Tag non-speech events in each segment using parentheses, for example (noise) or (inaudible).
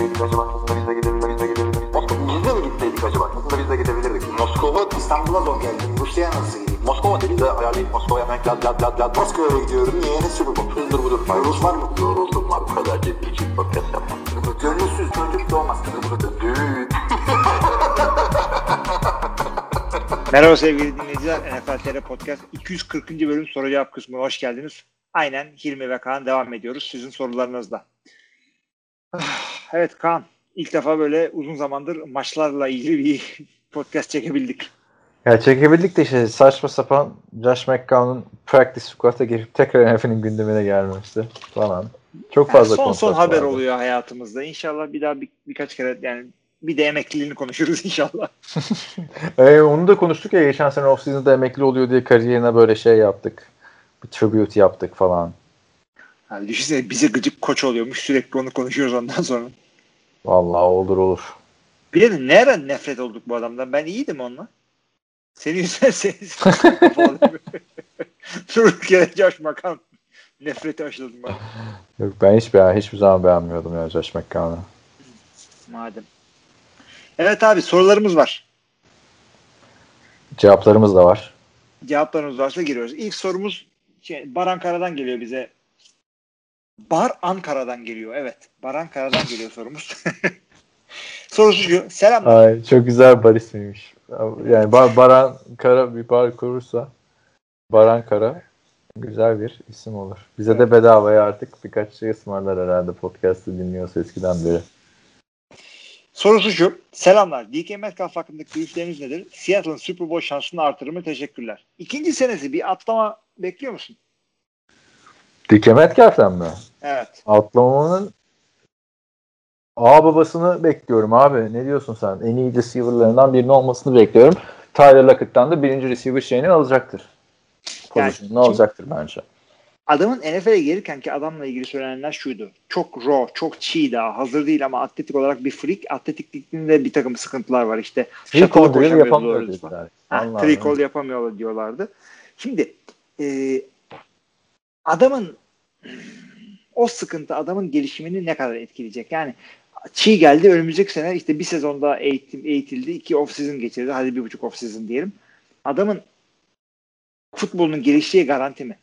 gitseydik acaba? Aslında biz de gidebilirdik. Biz de mi gitseydik acaba? Aslında biz de gidebilirdik. Moskova İstanbul'a zor geldim. Rusya'ya nasıl gideyim? Moskova dedi de ayarlayıp Moskova'ya hemen lad lad lad lad. Moskova'ya gidiyorum. Niye? Ne Super Bowl? Hızdır budur. Rus var mı? Yoruldum var. Bu kadar ciddi için podcast yapmam. Gönülsüz çocuk doğmaz. (laughs) Merhaba sevgili dinleyiciler. NFL TR Podcast 240. bölüm soru cevap kısmına hoş geldiniz. Aynen Hilmi ve Kaan devam ediyoruz sizin sorularınızla. Evet Kaan ilk defa böyle uzun zamandır maçlarla ilgili bir (laughs) podcast çekebildik. Ya çekebildik de işte saçma sapan Josh McCown'un practice squad'a girip tekrar NFL'in gündemine gelmişti falan. Çok Yani fazla son son kontrat haber vardı. oluyor hayatımızda. İnşallah bir daha bir, birkaç kere yani bir de emekliliğini konuşuruz (laughs) inşallah. (laughs) Ee, onu da konuştuk ya geçen sene offseason'da emekli oluyor diye kariyerine böyle şey yaptık. Bir tribute yaptık falan. Yani düşünsene bize gıcık koç oluyormuş sürekli onu konuşuyoruz ondan sonra. Vallahi olur olur. Bir de nereden nefret olduk bu adamdan? Ben iyiydim onunla. Senin yüzünden seni Durduk yere Josh McCown nefreti aşıladım ben. Yok, ben hiç beğen, hiçbir zaman beğenmiyordum ya Josh McCown'u. Madem. Evet abi sorularımız var. Cevaplarımız da var. Cevaplarımız varsa giriyoruz. İlk sorumuz şey, Bar Ankara'dan geliyor bize. Bar Ankara'dan geliyor. Evet. Bar Ankara'dan geliyor sorumuz. (laughs) Sorusu şu. Selamlar. Ay, çok güzel bar ismiymiş. Yani bar, Baran Kara bir bar kurursa Baran Kara güzel bir isim olur. Bize de bedavaya artık birkaç şey ısmarlar herhalde podcast'ı dinliyorsa eskiden beri. Sorusu şu. Selamlar. DK Metcalf hakkındaki görüşleriniz nedir? Seattle'ın Super Bowl şansını artırır mı? Teşekkürler. İkinci senesi bir atlama bekliyor musun? DK Metcalf'ten mi? Evet. Atlamanın A babasını bekliyorum abi. Ne diyorsun sen? En iyi receiver'larından birinin olmasını bekliyorum. Tyler Lockett'tan da birinci receiver şeyini alacaktır. Yani Pozisyonunu alacaktır bence. Adamın NFL'e gelirken ki adamla ilgili söylenenler şuydu. Çok raw, çok çiğ daha. Hazır değil ama atletik olarak bir freak. Atletikliğinde bir takım sıkıntılar var. İşte or drill yapamıyor dediler. All yapamıyorlar diyorlardı. Şimdi e, adamın o sıkıntı adamın gelişimini ne kadar etkileyecek? Yani çiğ geldi önümüzdeki sene işte bir sezonda eğitim, eğitildi. iki off season geçirdi. Hadi bir buçuk off season diyelim. Adamın futbolunun gelişeceği garanti mi?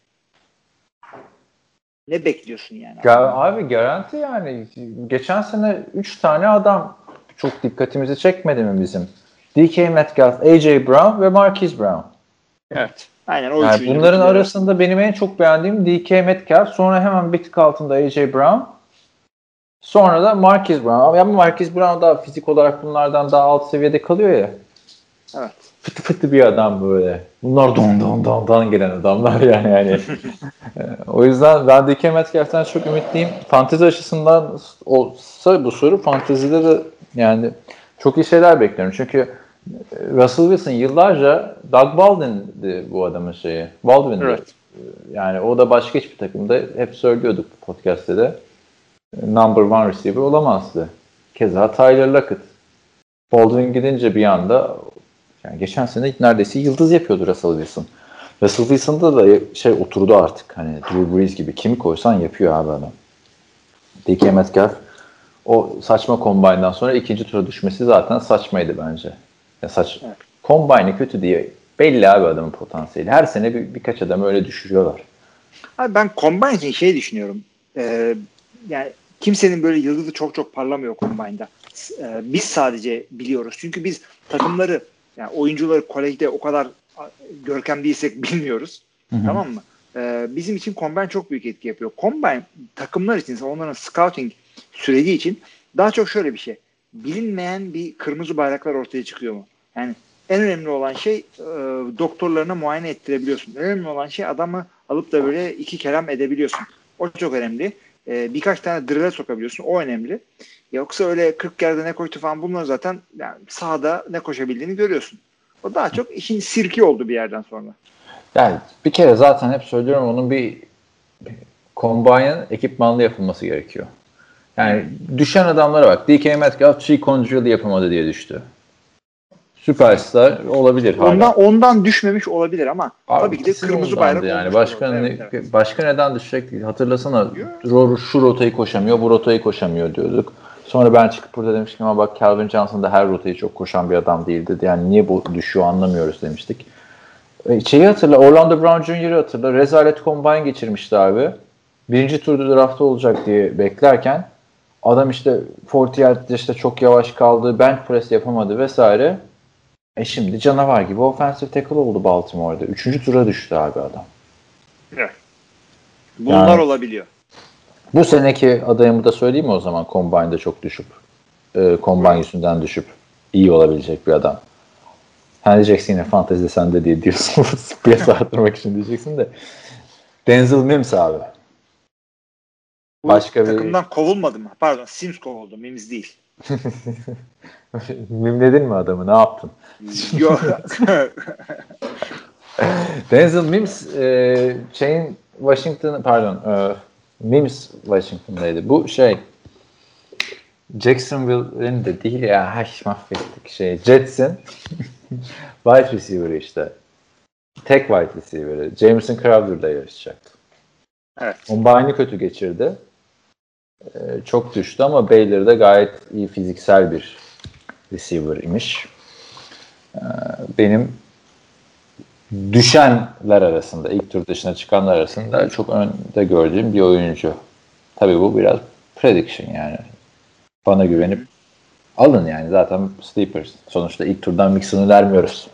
Ne bekliyorsun yani? Ga- abi garanti yani. Geçen sene 3 tane adam çok dikkatimizi çekmedi mi bizim? DK Metcalf, AJ Brown ve Marquise Brown. Evet. Aynen o Yani bunların arasında benim en çok beğendiğim DK Metcalf. Sonra hemen bir tık altında AJ Brown. Sonra da Marquise Brown. Ama Marquise Brown daha fizik olarak bunlardan daha alt seviyede kalıyor ya. Evet. Fıtı fıtı bir adam böyle. Bunlar don don don don gelen adamlar (laughs) yani. yani. (laughs) O yüzden ben DK Metcalf'ten çok ümitliyim. Fantezi açısından olsa bu soru fantezide de yani çok iyi şeyler bekliyorum. Çünkü Russell Wilson yıllarca Doug Baldwin'di bu adamın şeyi. Baldwin'di. Evet. Yani o da başka hiçbir takımda hep söylüyorduk bu podcast'te de number one receiver olamazdı. Keza Tyler Lockett. Baldwin gidince bir anda yani geçen sene neredeyse yıldız yapıyordu Russell Wilson. Russell Wilson'da da şey oturdu artık. Hani Drew Brees gibi kimi koysan yapıyor abi adam. DK Metcalf o saçma kombayından sonra ikinci tura düşmesi zaten saçmaydı bence. Ya saç Evet. kombayını kötü diye belli abi adamın potansiyeli. Her sene bir, birkaç adamı öyle düşürüyorlar. Abi ben Combine için şey düşünüyorum. Ee, yani kimsenin böyle yıldızı çok çok parlamıyor Combine'da. Ee, biz sadece biliyoruz. Çünkü biz takımları yani oyuncuları kolejde o kadar görkem değilsek (laughs) bilmiyoruz. Tamam mı? Ee, bizim için Combine çok büyük etki yapıyor. Combine takımlar için onların scouting süreci için daha çok şöyle bir şey. Bilinmeyen bir kırmızı bayraklar ortaya çıkıyor mu? Yani en önemli olan şey e, doktorlarına muayene ettirebiliyorsun. En önemli olan şey adamı alıp da böyle iki kelam edebiliyorsun. O çok önemli. E, birkaç tane drill'e sokabiliyorsun. O önemli. Yoksa öyle 40 yerde ne koştu falan bunlar zaten yani sahada ne koşabildiğini görüyorsun. O daha çok işin sirki oldu bir yerden sonra. Yani bir kere zaten hep söylüyorum onun bir kombaynın ekipmanlı yapılması gerekiyor. Yani düşen adamlara bak. DK Metcalf cone drill yapamadı diye düştü. Süperstar olabilir hala. Ondan ondan düşmemiş olabilir ama Abi tabii ki de kırmızı bayrak yani. Başka ne, Evet, evet. başka neden düşecek değil. Hatırlasana ro- şu rotayı koşamıyor, bu rotayı koşamıyor diyorduk. Sonra ben çıkıp burada demiştim ama bak Calvin Johnson da her rotayı çok koşan bir adam değildi. Yani niye bu düşüyor anlamıyoruz demiştik. E, şeyi hatırla Orlando Brown Jr.'ı hatırla. Rezalet combine geçirmişti abi. Birinci turda draftta olacak diye beklerken adam işte 40 yard işte çok yavaş kaldı. Bench press yapamadı vesaire. E şimdi canavar gibi offensive tackle oldu Baltimore'da. Üçüncü tura düştü abi adam. Evet. Bunlar Yani- olabiliyor. Bu seneki adayımı da söyleyeyim mi o zaman Combine'da çok düşüp e, Combine yüzünden düşüp iyi olabilecek bir adam. Sen diyeceksin yine fantezi sende diye diyorsun. (laughs) Piyasa arttırmak için diyeceksin de. Denzel Mims abi. Başka bir- takımdan kovulmadı mı? Pardon Sims kovuldu. Mims değil. (laughs) Mimledin mi adamı? Ne yaptın? (laughs) Yok. (laughs) Denzel Mims e, şeyin Washington pardon e, Mims Washington'daydı. Bu şey Jacksonville'in de değil ya. Hay mahvettik şey. Jets'in wide receiver'ı işte. Tek wide receiver'ı. Jameson Crowder'da yarışacaktı. evet. Combine'ı kötü geçirdi. Ee, çok düştü ama Baylor'da gayet iyi fiziksel bir receiver imiş. Ee, benim düşenler arasında, ilk tur dışına çıkanlar arasında çok önde gördüğüm bir oyuncu. Tabii bu biraz prediction yani. Bana güvenip alın yani zaten sleepers. Sonuçta ilk turdan Mixon'u vermiyoruz.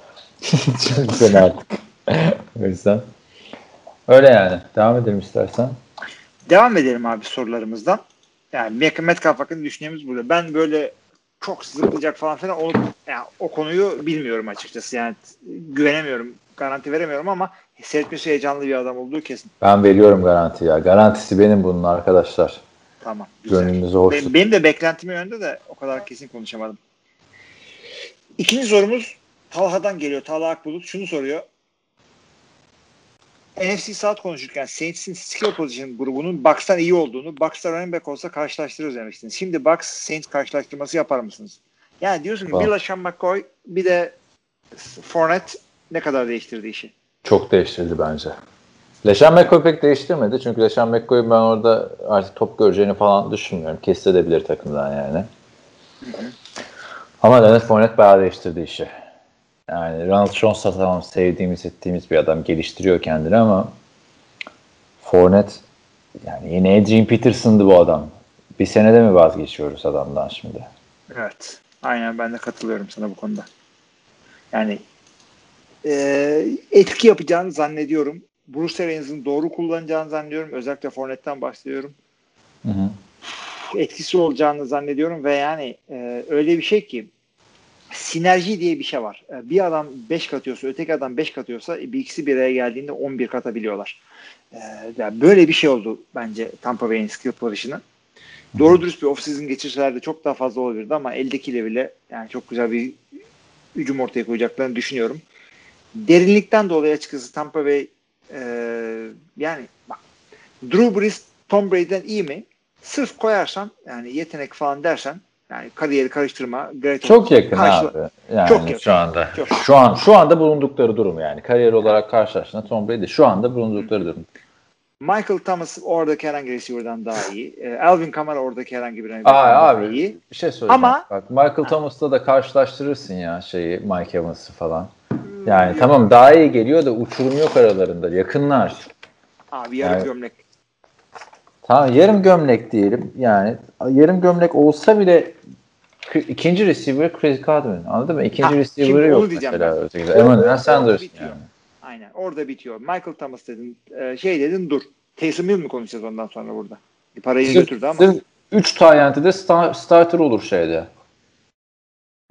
çok güzel artık. o yüzden öyle yani. Devam edelim istersen. Devam edelim abi sorularımızdan. Yani Met- Metcalf hakkında düşüncemiz burada. Ben böyle çok zıplayacak falan filan onu, yani o konuyu bilmiyorum açıkçası. Yani güvenemiyorum, garanti veremiyorum ama seyretmesi heyecanlı bir adam olduğu kesin. Ben veriyorum garanti ya. Garantisi benim bunun arkadaşlar. Tamam. Güzel. Gönlünüzü hoş Benim, benim de beklentim yönde de o kadar kesin konuşamadım. İkinci sorumuz Talha'dan geliyor. Talha Akbulut şunu soruyor. NFC South konuşurken Saints'in skill position grubunun Bucks'tan iyi olduğunu, Bucks'ta running back olsa karşılaştırırız demiştiniz. Şimdi Bucks Saints karşılaştırması yapar mısınız? Yani diyorsun ki bir LaShawn McCoy bir de Fournette ne kadar değiştirdi işi? Çok değiştirdi bence. Leşan McCoy pek değiştirmedi. Çünkü Leşan McCoy'un ben orada artık top göreceğini falan düşünmüyorum. Kesilebilir takımdan yani. Ama Leonard Fournette bayağı değiştirdi işi. Yani Ronald Jones da tamam sevdiğimiz ettiğimiz bir adam. Geliştiriyor kendini ama Fournette yani yine Adrian Peterson'dı bu adam. Bir senede mi vazgeçiyoruz adamdan şimdi? Evet. Aynen ben de katılıyorum sana bu konuda. Yani e, etki yapacağını zannediyorum. Bruce Arians'ın doğru kullanacağını zannediyorum. Özellikle Fournette'den bahsediyorum. Hı hı. Etkisi olacağını zannediyorum ve yani e, öyle bir şey ki sinerji diye bir şey var. E, bir adam 5 katıyorsa öteki adam 5 katıyorsa bir ikisi bir araya geldiğinde 11 katabiliyorlar. E, yani böyle bir şey oldu bence Tampa Bay'in skill position'ı. Doğru dürüst bir off-season geçirseler de çok daha fazla olabilirdi ama eldekiyle bile yani çok güzel bir hücum ortaya koyacaklarını düşünüyorum. Derinlikten dolayı açıkçası Tampa Bay e, yani bak Drew Brees Tom Brady'den iyi mi? Sırf koyarsan yani yetenek falan dersen yani kariyeri karıştırma. Great Çok yakın Karşıla- abi. Yani Çok yakın. şu anda. Çok. Şu an şu anda bulundukları durum yani. Kariyer olarak karşılaştığında Tom Brady şu anda bulundukları durum. Michael Thomas oradaki herhangi bir receiver'dan daha iyi. E, Alvin Kamara oradaki herhangi bir Aa, receiver'dan daha abi. iyi. Bir şey söyleyeceğim. Ama- Bak Michael Thomas'la da karşılaştırırsın ya şeyi Mike Evans'ı falan. Yani Yok. tamam daha iyi geliyor da uçurum yok aralarında. Yakınlar. Abi yarım Yani- gömlek. Tamam yarım gömlek diyelim. Yani yarım gömlek olsa bile ikinci receiver Chris Godwin. Anladın mı? İkinci Ha, receiver'ı yok mesela. ötekide. Emmanuel Sanders yani. Aynen orada bitiyor. Michael Thomas dedin. e, şey dedin dur. Taysom Hill mi konuşacağız ondan sonra burada? Bir parayı Sırf- götürdü ama. sırf üç tayyantı de star- starter olur şeyde.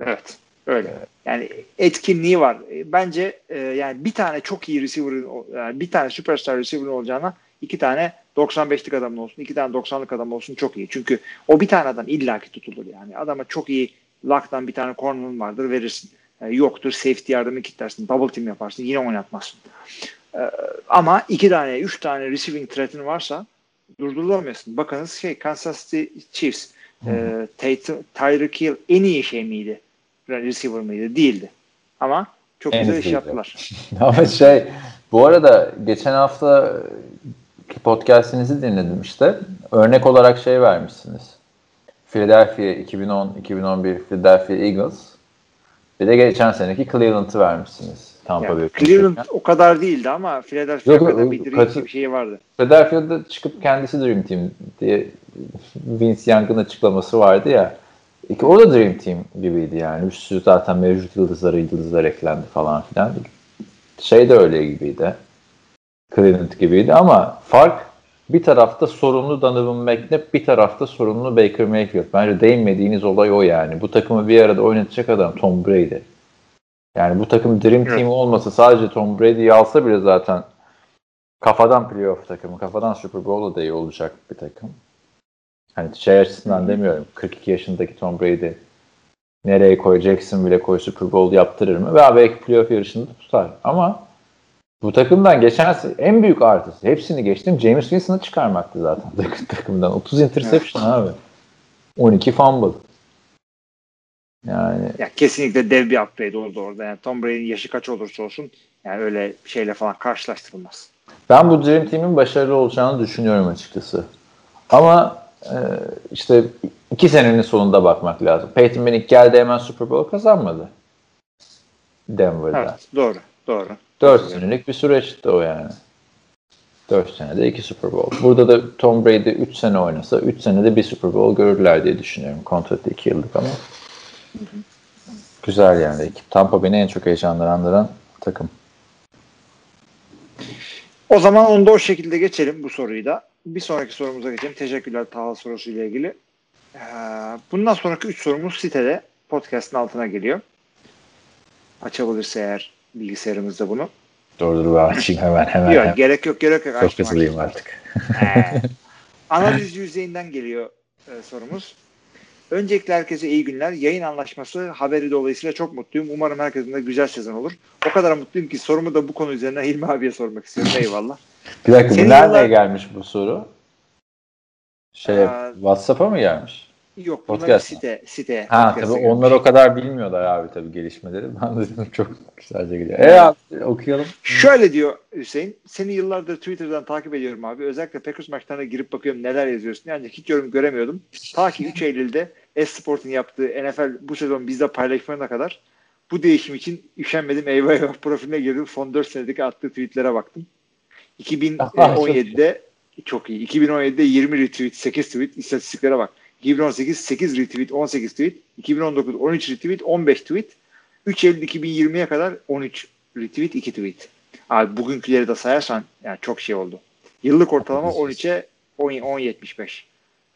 Evet. Öyle. Yani etkinliği var. E, Bence e, yani bir tane çok iyi receiver'ın yani bir tane superstar receiver'ın olacağına iki tane 95'lik adamın olsun, iki tane 90'lık adam olsun çok iyi. Çünkü o bir tane adam illaki tutulur yani. Adama çok iyi lock'tan bir tane corner'ın vardır verirsin. E, yoktur safety yardımı kilitlersin. Double team yaparsın. Yine oynatmazsın. E, ama iki tane, üç tane receiving threat'in varsa durdurulamıyorsun. Bakınız şey Kansas City Chiefs e, Tyreek Hill en iyi şey miydi? Receiver mıydı? Değildi. Ama çok En güzel iş yaptılar. (laughs) Ama şey bu arada geçen hafta podcastinizi dinledim işte. Örnek olarak şey vermişsiniz. Philadelphia 2010-2011 Philadelphia Eagles. Bir de geçen seneki Cleveland'ı vermişsiniz. Tampa Yani Bay. Cleveland o kadar değildi ama Philadelphia Yok, kadar yok, bir dream katı- team şeyi vardı. Philadelphia'da çıkıp kendisi Dream Team diye Vince Young'ın açıklaması vardı ya. İki, o da Dream Team gibiydi yani. Bir sürü zaten mevcut yıldızları yıldızlar eklendi falan filan. Şey de öyle gibiydi. Cleveland gibiydi ama fark bir tarafta sorumlu Donovan McNabb, bir tarafta sorumlu Baker Mayfield. Bence değinmediğiniz olay o yani. Bu takımı bir arada oynatacak adam Tom Brady. Yani bu takım Dream Evet. Team olmasa sadece Tom Brady'yi alsa bile zaten kafadan playoff takımı, kafadan Super Bowl adayı olacak bir takım. Hani şey açısından demiyorum. 42 yaşındaki Tom Brady nereye koyacaksın bile koy Super Bowl yaptırır mı? Veya belki playoff yarışında tutar. Ama bu takımdan geçen en büyük artısı hepsini geçtim. James Winston'ı çıkarmaktı zaten (laughs) takım- takımdan. 30 interception abi. 12 fumble. Yani Ya kesinlikle dev bir upgrade oldu orada. Yani Tom Brady'nin yaşı kaç olursa olsun yani öyle şeyle falan karşılaştırılmaz. Ben bu Dream Team'in başarılı olacağını düşünüyorum açıkçası. Ama e, işte iki senenin sonunda bakmak lazım. Peyton Manning geldi hemen Super Bowl kazanmadı. Denver'da. Evet, doğru, doğru. 4 senelik bir süreçti o yani. 4 senede 2 Super Bowl. Burada da Tom Brady 3 sene oynasa 3 senede bir Super Bowl görürler diye düşünüyorum. Kontratı 2 yıllık ama. Güzel yani ekip. Tampa beni en çok heyecanlandıran takım. O zaman onu da o şekilde geçelim bu soruyu da. Bir sonraki sorumuza geçelim. Teşekkürler Taha sorusuyla ilgili. Ee, bundan sonraki 3 sorumuz sitede podcast'ın altına geliyor. Açabilirse eğer bilgisayarımızda bunu. Dur dur açayım hemen hemen. Yok hemen. gerek yok gerek yok. Çok hızlıyım artık. Ee, (laughs) analiz yüzeyinden geliyor e, sorumuz. Öncelikle herkese iyi günler. Yayın anlaşması haberi dolayısıyla çok mutluyum. Umarım herkesin de güzel sezon olur. O kadar mutluyum ki sorumu da bu konu üzerine Hilmi abiye sormak istiyorum. Eyvallah. Bir dakika bu Senin nereye yıllar- gelmiş bu soru? Şey Aa, WhatsApp'a mı gelmiş? Yok bunlar Podcast site. site Ha tabii gelmiş. onlar o kadar bilmiyorlar abi tabii gelişmeleri. (laughs) Ben de dedim çok güzelce gidiyor. E abi okuyalım. Şöyle diyor Hüseyin. Seni yıllardır Twitter'dan takip ediyorum abi. Özellikle Packers maçlarına girip bakıyorum neler yazıyorsun. Yani hiç yorum göremiyordum. Ta ki 3 Eylül'de Esport'un yaptığı NFL bu sezon bizde paylaşmana kadar bu değişim için üşenmedim. Eyvah eyvah profiline girdim. Son 4 senedeki attığı tweetlere baktım. (laughs) 2017'de çok iyi. 2017'de 20 retweet, 8 tweet istatistiklere bak. 2018 8 retweet, 18 tweet. 2019 13 retweet, 15 tweet. 3 Eylül 2020'ye kadar 13 retweet, 2 tweet. Abi bugünküleri de sayarsan yani çok şey oldu. Yıllık ortalama 13'e 10 10.75.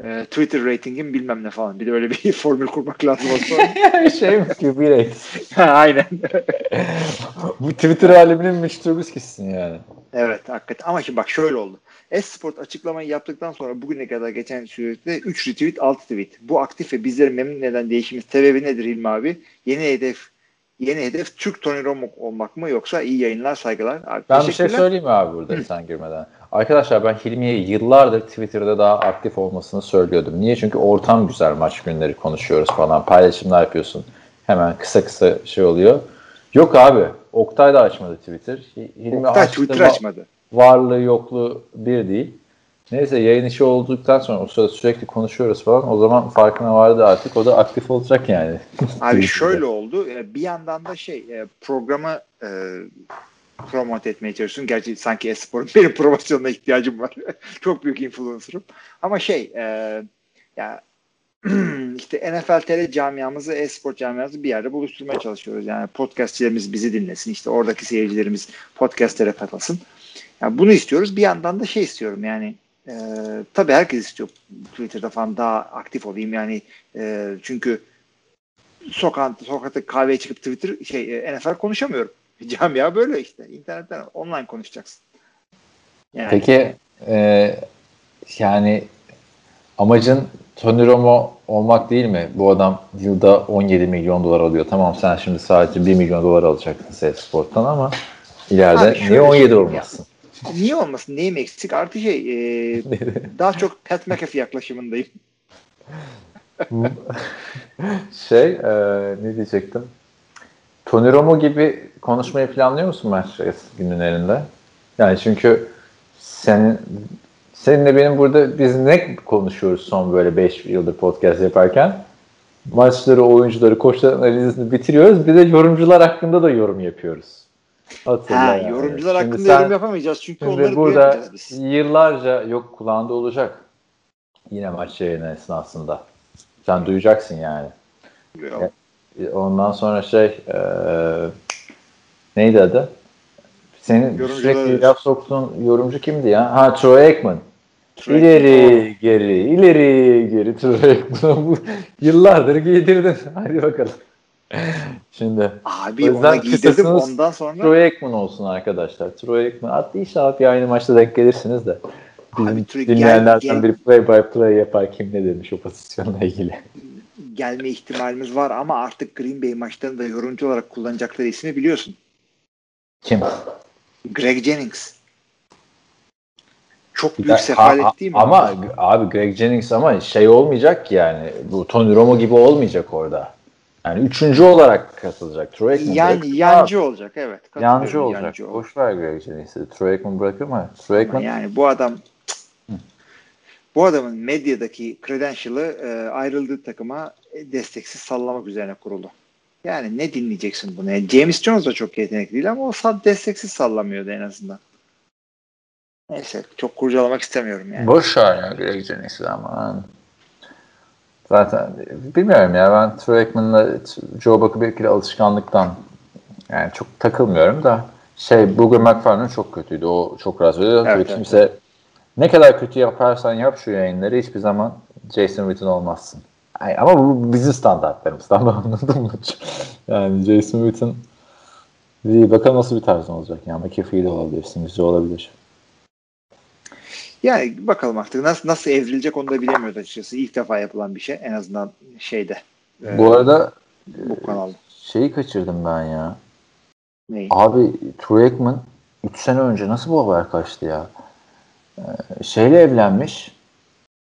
Ee, Twitter ratingim bilmem ne falan. Bir de öyle bir (laughs) formül kurmak lazım o sonra. (laughs) şey mi QB Aynen. bu Twitter aleminin Mitch Trubisky'sin yani. Evet hakikaten. Ama şimdi bak şöyle oldu. Esport açıklamayı yaptıktan sonra bugüne kadar geçen süreçte 3 retweet 6 tweet. Bu aktif ve bizleri memnun eden değişimin sebebi nedir İlmi abi? Yeni hedef yeni hedef Türk Tony Romo olmak mı yoksa iyi yayınlar saygılar. Abi, Ben bir şey söyleyeyim mi abi burada sen girmeden? Arkadaşlar ben Hilmi'ye yıllardır Twitter'da daha aktif olmasını söylüyordum. Niye? Çünkü ortam güzel maç günleri konuşuyoruz falan. Paylaşımlar yapıyorsun. Hemen kısa kısa şey oluyor. Yok abi. Oktay da açmadı Twitter. Hilmi Oktay açtı, Twitter açmadı. Varlığı yokluğu bir değil. Neyse yayın işi olduktan sonra o sırada sürekli konuşuyoruz falan. O zaman farkına vardı artık. O da aktif olacak yani. (laughs) Abi şöyle oldu. e, Bir yandan da şey e, programı e, promote etmeye çalışıyorsun. Gerçi sanki esporun (laughs) benim promosyonuna ihtiyacım var. (laughs) Çok büyük influencer'ım. Ama şey e, ya (clears throat) işte NFL TR camiamızı, e-spor camiamızı bir yerde buluşturmaya çalışıyoruz. Yani podcastçilerimiz bizi dinlesin. İşte oradaki seyircilerimiz podcastlere katılsın. Yani bunu istiyoruz. Bir yandan da şey istiyorum yani e, tabii herkes istiyor Twitter'da falan daha aktif olayım yani e, çünkü sokakta, sokakta kahveye çıkıp Twitter şey e, NFL konuşamıyorum. (laughs) Camia böyle işte. İnternetten online konuşacaksın. Yani, Peki e, yani amacın Tony Romo olmak değil mi? Bu adam yılda 17 milyon dolar alıyor. Tamam sen şimdi sadece 1 milyon dolar alacaksın Sales Sport'tan ama ileride Abi niye 17 söyleyeyim olmasın? Niye olmasın? Neyim eksik? Artı şey e, (laughs) daha çok Pat McAfee yaklaşımındayım. (laughs) şey e, ne diyecektim? Tony Romo gibi konuşmayı planlıyor musun maç günlerinde? Yani çünkü senin seninle benim burada biz ne konuşuyoruz son böyle 5 yıldır podcast yaparken? Maçları, oyuncuları, koçların analizini bitiriyoruz. Bir de yorumcular hakkında da yorum yapıyoruz. Hatırla ha, yani. Yorumcular şimdi hakkında sen, yorum yapamayacağız çünkü onları burada biz. yıllarca yok kulağında olacak. Yine maç yayını esnasında. Sen duyacaksın yani. Yok. E, ondan sonra şey e, neydi adı? Senin sürekli laf soktuğun yorumcu kimdi ya? Ha Troy Aikman. Troy ileri geri, ileri geri Troy Aikman'ı bu (laughs) yıllardır giydirdin. Hadi bakalım. (laughs) Şimdi Abi ona giydirdim ondan sonra. Troy Aikman olsun arkadaşlar. Troy Aikman. Hatta inşallah bir aynı maçta denk gelirsiniz de. Bizim Abi, dinleyenlerden gel, biri play by play yapar kim ne demiş o pozisyonla ilgili. Gelme ihtimalimiz var ama artık Green Bay maçlarında yorumcu olarak kullanacakları ismi biliyorsun. Kim? Greg Jennings. Çok büyük sefalet değil mi? Ama abi Greg Jennings ama şey olmayacak yani. Bu Tony Romo gibi olmayacak orada. Yani üçüncü olarak katılacak. Troy Aikman Yan, yancı olacak evet. Yancı olacak. Yancı Boş ver Greg Jennings'i. Troy Aikman bırakır mı? Troy Aikman... Yani bu adam bu adamın medyadaki credential'ı e, ayrıldığı takıma desteksiz sallamak üzerine kuruldu. Yani ne dinleyeceksin bunu? Yani James Jones da çok yetenekli değil ama o desteksiz sallamıyordu en azından. Neyse çok kurcalamak istemiyorum yani. Boş ver ya Greg Jennings'i ama. Zaten bilmiyorum ya ben Troy Aikman'la Joe Buck'ı belki alışkanlıktan yani çok takılmıyorum da şey Booger McFarland çok kötüydü. O çok rahatsız ediyor. Evet, kimse evet. ne kadar kötü yaparsan yap şu yayınları hiçbir zaman Jason Witten olmazsın. Yani ama bu bizim standartlarımızdan (laughs) anladın mı? yani Jason Witten iyi bakalım nasıl bir tarzın olacak. Yani McAfee de olabilirsin. Güzel olabilir. Yani bakalım artık nasıl nasıl evrilecek onu da bilemiyoruz açıkçası. İlk defa yapılan bir şey en azından şeyde. Bu e, arada bu kanalda. Şeyi kaçırdım ben ya. Neyi? Abi Troy Aikman 3 sene önce nasıl bu haber kaçtı ya? Ee, şeyle evlenmiş.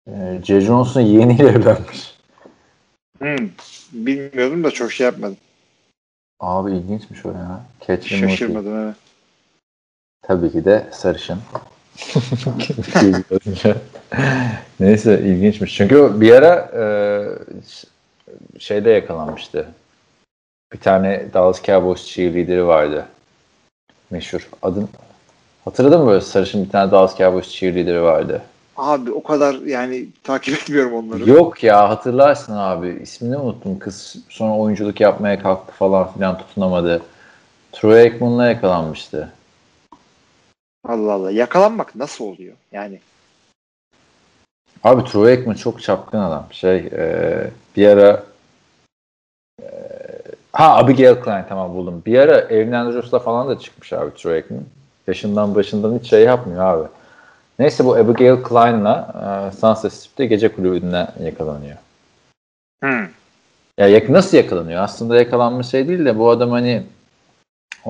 Ee, J. Jones'un yeğeniyle (laughs) evlenmiş. Hmm, bilmiyordum da çok şey yapmadım. Abi ilginçmiş o ya. Catherine Şaşırmadım Murphy. evet. Tabii ki de sarışın. (laughs) Neyse ilginçmiş. Çünkü bir ara e, şeyde yakalanmıştı. Bir tane Dallas Cowboys cheerleader'i vardı. Meşhur. Adın hatırladın mı böyle sarışın bir tane Dallas Cowboys cheerleader'i vardı. Abi o kadar yani takip etmiyorum onları. Yok ya hatırlarsın abi. İsmini unuttum. Kız sonra oyunculuk yapmaya kalktı falan filan tutunamadı. Troy Aikman'la yakalanmıştı. Allah Allah. Yakalanmak nasıl oluyor? Yani Abi Troy Aikman çok çapkın adam. Şey e, bir ara e, ha Abigail Klein tamam buldum. Bir ara Erin Andrews'la falan da çıkmış abi Troy Aikman. Yaşından başından hiç şey yapmıyor abi. Neyse bu Abigail Klein'la e, Sunset Strip'te gece kulübünden yakalanıyor. Hmm. Ya yak nasıl yakalanıyor? Aslında yakalanmış şey değil de bu adam hani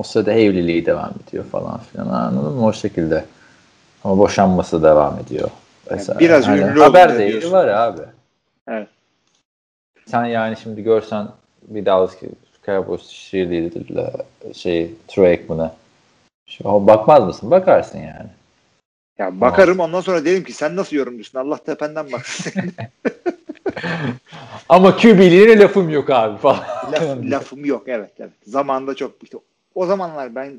o sırada evliliği devam ediyor falan filan anladın mı o şekilde. Ama boşanması devam ediyor. Mesela. Yani biraz yani ünlü haber değeri var abi. Evet. Sen yani şimdi görsen bir Dallas Cowboys cheerleader'la şey Troy Aikman'a bakmaz mısın? Bakarsın yani. Ya bakarım ondan sonra derim ki sen nasıl yorumcusun? Allah tependen baksın. (laughs) Ama QB'liğine lafım yok abi falan. Laf, lafım yok evet evet. Zamanında çok işte o zamanlar ben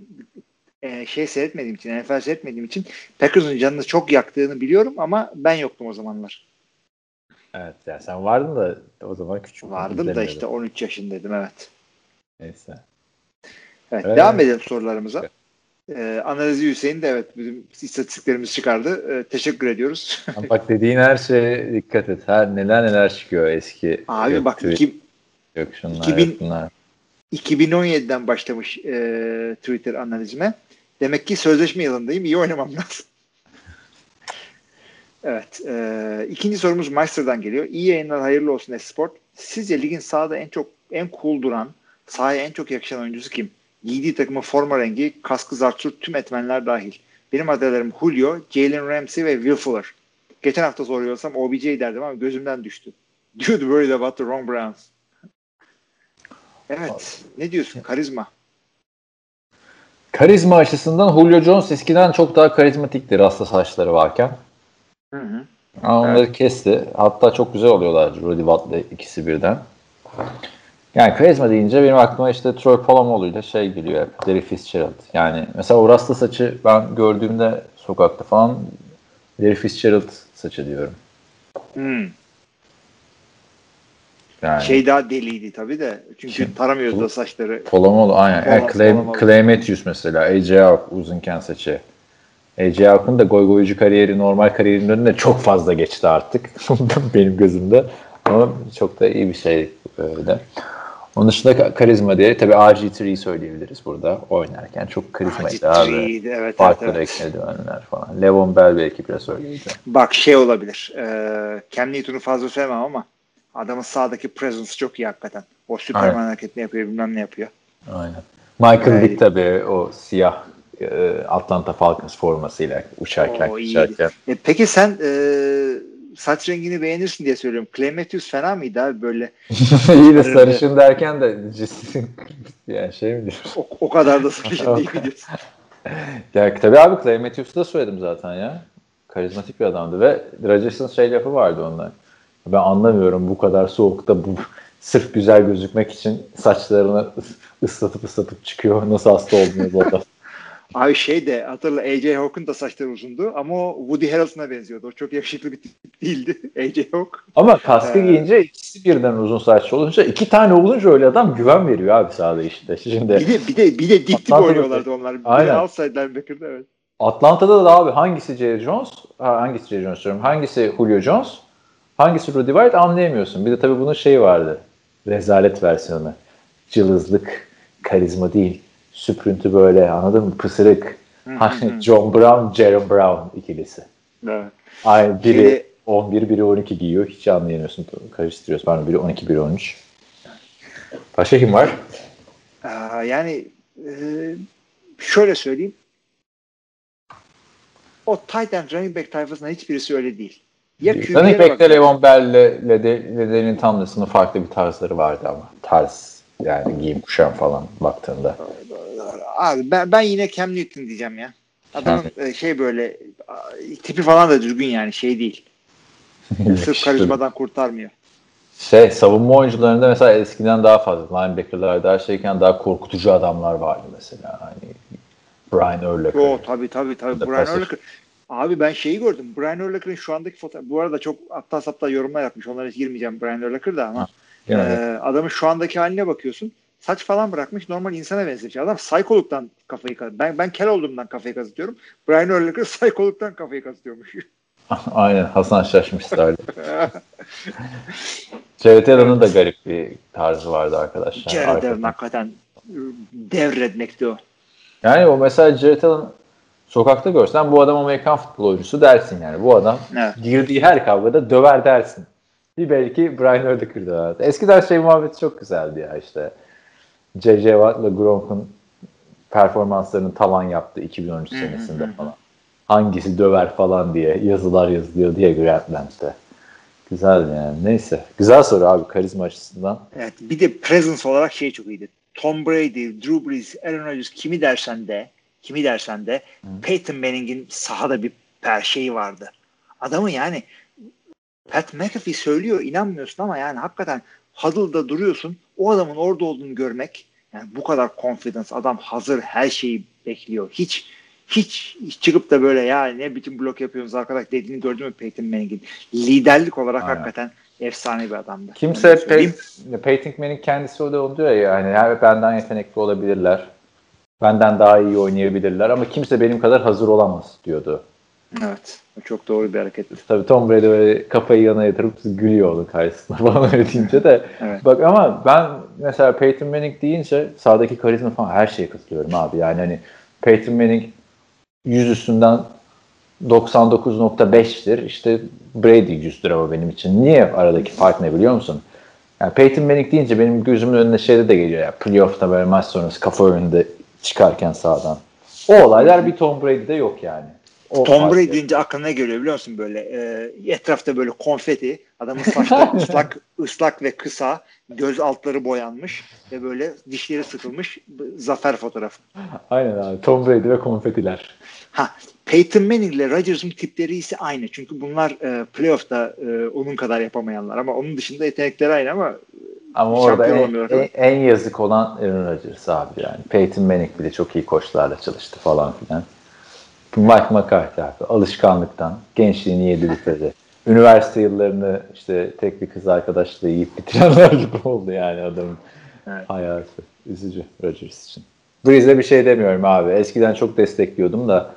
e, şey seyretmediğim için, NFL seyretmediğim için Packers'ın canını çok yaktığını biliyorum ama ben yoktum o zamanlar. Evet ya sen vardın da o zaman küçük. Vardım da işte 13 yaşındaydım evet. Neyse. Evet, evet. devam edelim sorularımıza. Ee, analizi Hüseyin de evet bizim istatistiklerimiz çıkardı. Ee, teşekkür ediyoruz. (laughs) bak dediğin her şeye dikkat et. Her neler neler çıkıyor eski. Abi yok, bak iki, yok şunlar, 2000, bunlar. 2017'den başlamış e, Twitter analizime. Demek ki sözleşme yılındayım. İyi oynamam lazım. (laughs) evet. E, ikinci sorumuz Meister'dan geliyor. İyi yayınlar, hayırlı olsun Esport. Sizce ligin sahada en çok en cool duran, sahaya en çok yakışan oyuncusu kim? Giydiği takımın forma rengi, kaskı zartçurt tüm etmenler dahil. Benim adaylarım Julio, Jalen Ramsey ve Will Fuller. Geçen hafta soruyorsam OBJ derdim ama gözümden düştü. Dude worried about the wrong Browns. Evet. Ne diyorsun? Karizma. Karizma açısından Julio Jones eskiden çok daha karizmatikti rasta saçları varken. Hı hı. Ama onları evet. kesti. Hatta çok güzel oluyorlar Rudy Watt'la ikisi birden. Yani karizma deyince benim aklıma işte Troy Polamalu ile şey geliyor hep. Derek Fitzgerald. Yani mesela o rasta saçı ben gördüğümde sokakta falan Derek Fitzgerald saçı diyorum. Hmm. Yani. Şey daha deliydi tabii de. Çünkü Kim? taramıyordu da saçları. Polamalu aynen. Polam, yani Clay, Clay Matthews mesela. AJ Hawk uzunken saçı. AJ Hawk'ın da goy goycu kariyeri normal kariyerinin önünde çok fazla geçti artık. (laughs) Benim gözümde. Ama çok da iyi bir şey öyle. Onun dışında karizma diye tabii RG3'yi söyleyebiliriz burada oynarken. Çok karizmaydı abi. Evet, Farklı evet, evet. falan. Levon Bell belki biraz öyleydi. Bak şey olabilir. E, Cam Newton'u fazla sevmem ama adamın sağdaki presence çok iyi hakikaten. O Superman Aynen. hareketini yapıyor bilmem ne yapıyor. Aynen. Michael Vick tabii o siyah e, Atlanta Falcons formasıyla uçarken, o, uçarken. E, peki sen e, saç rengini beğenirsin diye söylüyorum. Clay Matthews fena mıydı abi böyle? (laughs) İyi de sarışın derken de (laughs) yani şey mi diyorsun? O, o kadar da sarışın (laughs) değil mi diyorsun? ya tabii abi Clay Matthews'u da söyledim zaten ya. Karizmatik bir adamdı ve Rodgers'ın şey lafı vardı onda. Ben anlamıyorum bu kadar soğukta bu (laughs) sırf güzel gözükmek için saçlarını ıslatıp ıslatıp çıkıyor. Nasıl hasta bu adam? Abi şey de hatırla AJ Hawk'un da saçları uzundu ama o Woody Harrelson'a benziyordu. O çok yakışıklı bir tip değildi (laughs) AJ Hawk. Ama kaskı ee, giyince ikisi birden uzun saçlı olunca iki tane olunca öyle adam güven veriyor abi sahada işte. Şimdi bir de bir de bir de dip dip oynuyorlardı onlar. Aynen. Bir outside linebacker'da evet. Atlanta'da da abi hangisi Jerry Jones, hangisi Jerry Jones diyorum, hangisi Julio Jones, hangisi Rudy White anlayamıyorsun. Bir de tabii bunun şeyi vardı. Rezalet versiyonu. Cılızlık, karizma değil süprüntü böyle anladın mı? Pısırık. Hani John Brown, Jerome Brown ikilisi. Evet. Ay, biri Şimdi, 11, biri 12 giyiyor. Hiç anlayamıyorsun. Karıştırıyorsun. Pardon biri 12, biri 13. Başka kim var? Yani e, şöyle söyleyeyim. O tight end running back tayfasında hiçbirisi öyle değil. Ya running back'te Levon Bell ile Ledenin Tomlinson'ın farklı bir tarzları vardı ama. Tarz yani giyim kuşam falan baktığında. Abi ben, ben yine Cam Newton diyeceğim ya. Adamın e, şey böyle tipi falan da düzgün yani şey değil. (laughs) Sırf karizmadan kurtarmıyor. Şey savunma oyuncularında mesela eskiden daha fazla linebacker'lar daha şeyken daha korkutucu adamlar vardı mesela. Hani Brian Urlacher. O tabii tabii tabii Brian Urlacher. Abi ben şeyi gördüm. Brian Urlacher'ın şu andaki fotoğraf bu arada çok aptal saptal yorumlar yapmış. Onlara hiç girmeyeceğim Brian Urlacher da ama e, adamın şu andaki haline bakıyorsun saç falan bırakmış normal insana benzemiş. Adam psikologdan kafayı kazıtıyor. Ben, ben kel olduğumdan kafayı kazıtıyorum. Brian Urlacher (laughs) psikologdan kafayı kazıtıyormuş. (laughs) Aynen Hasan şaşmış öyle. (laughs) Jared Allen'ın da garip bir tarzı vardı arkadaşlar. Jared Allen hakikaten devretmekti o. Yani o mesela Jared Allen sokakta görsen bu adam Amerikan futbol oyuncusu dersin yani. Bu adam evet. girdiği her kavgada döver dersin. Bir belki Brian Urlacher döver. Eskiden şey muhabbeti çok güzeldi ya işte. J.J. Watt'la Gronk'un performanslarını tavan yaptı 2013 senesinde falan. Hangisi döver falan diye yazılar yazılıyor diye Grantland'de. Güzel yani. Neyse. Güzel soru abi karizma açısından. Evet. Bir de presence olarak şey çok iyiydi. Tom Brady, Drew Brees, Aaron Rodgers kimi dersen de kimi dersen de Hı. Peyton Manning'in sahada bir per şeyi vardı. Adamı yani Pat McAfee söylüyor inanmıyorsun ama yani hakikaten huddle'da duruyorsun. O adamın orada olduğunu görmek yani bu kadar confidence adam hazır her şeyi bekliyor. Hiç hiç çıkıp da böyle ya ne biçim blok yapıyorsunuz arkadaş dediğini gördün mü Peyton Manning'in? Liderlik olarak Aynen. hakikaten efsane bir adamdı. Kimse Pey Peyton Manning kendisi da onu diyor ya yani her benden yetenekli olabilirler. Benden daha iyi oynayabilirler ama kimse benim kadar hazır olamaz diyordu. Evet. Çok doğru bir hareket. Tabii Tom Brady böyle kafayı yana yatırıp gülüyordu karşısında (laughs) falan öyle deyince de. evet. Bak ama ben mesela Peyton Manning deyince sağdaki karizma falan her şeye katılıyorum abi. Yani hani Peyton Manning 100 üstünden 99.5'tir. İşte Brady 100'dür ama benim için. Niye aradaki fark ne biliyor musun? Yani Peyton Manning deyince benim gözümün önüne şeyde de geliyor ya. Playoff'ta böyle maç sonrası kafa önünde çıkarken sağdan. O olaylar bir Tom Brady'de yok yani. O Tom Brady deyince aklına ne geliyor biliyor musun böyle e, etrafta böyle konfeti adamın saçları (laughs) ıslak ıslak ve kısa göz altları boyanmış ve böyle dişleri sıkılmış zafer fotoğrafı. Aynen abi Tom Brady ve konfetiler. Ha Peyton Manning ile Rodgers'ın tipleri ise aynı. Çünkü bunlar e, playoff'ta e, onun kadar yapamayanlar ama onun dışında yetenekleri aynı ama ama orada en, en, en yazık olan Aaron Rodgers abi yani. Peyton Manning bile çok iyi koçlarla çalıştı falan filan. Mike McCarthy abi alışkanlıktan gençliğini yedi bitirdi. Üniversite yıllarını işte tek bir kız arkadaşla yiyip bitirenler gibi oldu yani adamın evet. hayatı. Üzücü Rodgers için. Breeze'e bir şey demiyorum abi. Eskiden çok destekliyordum da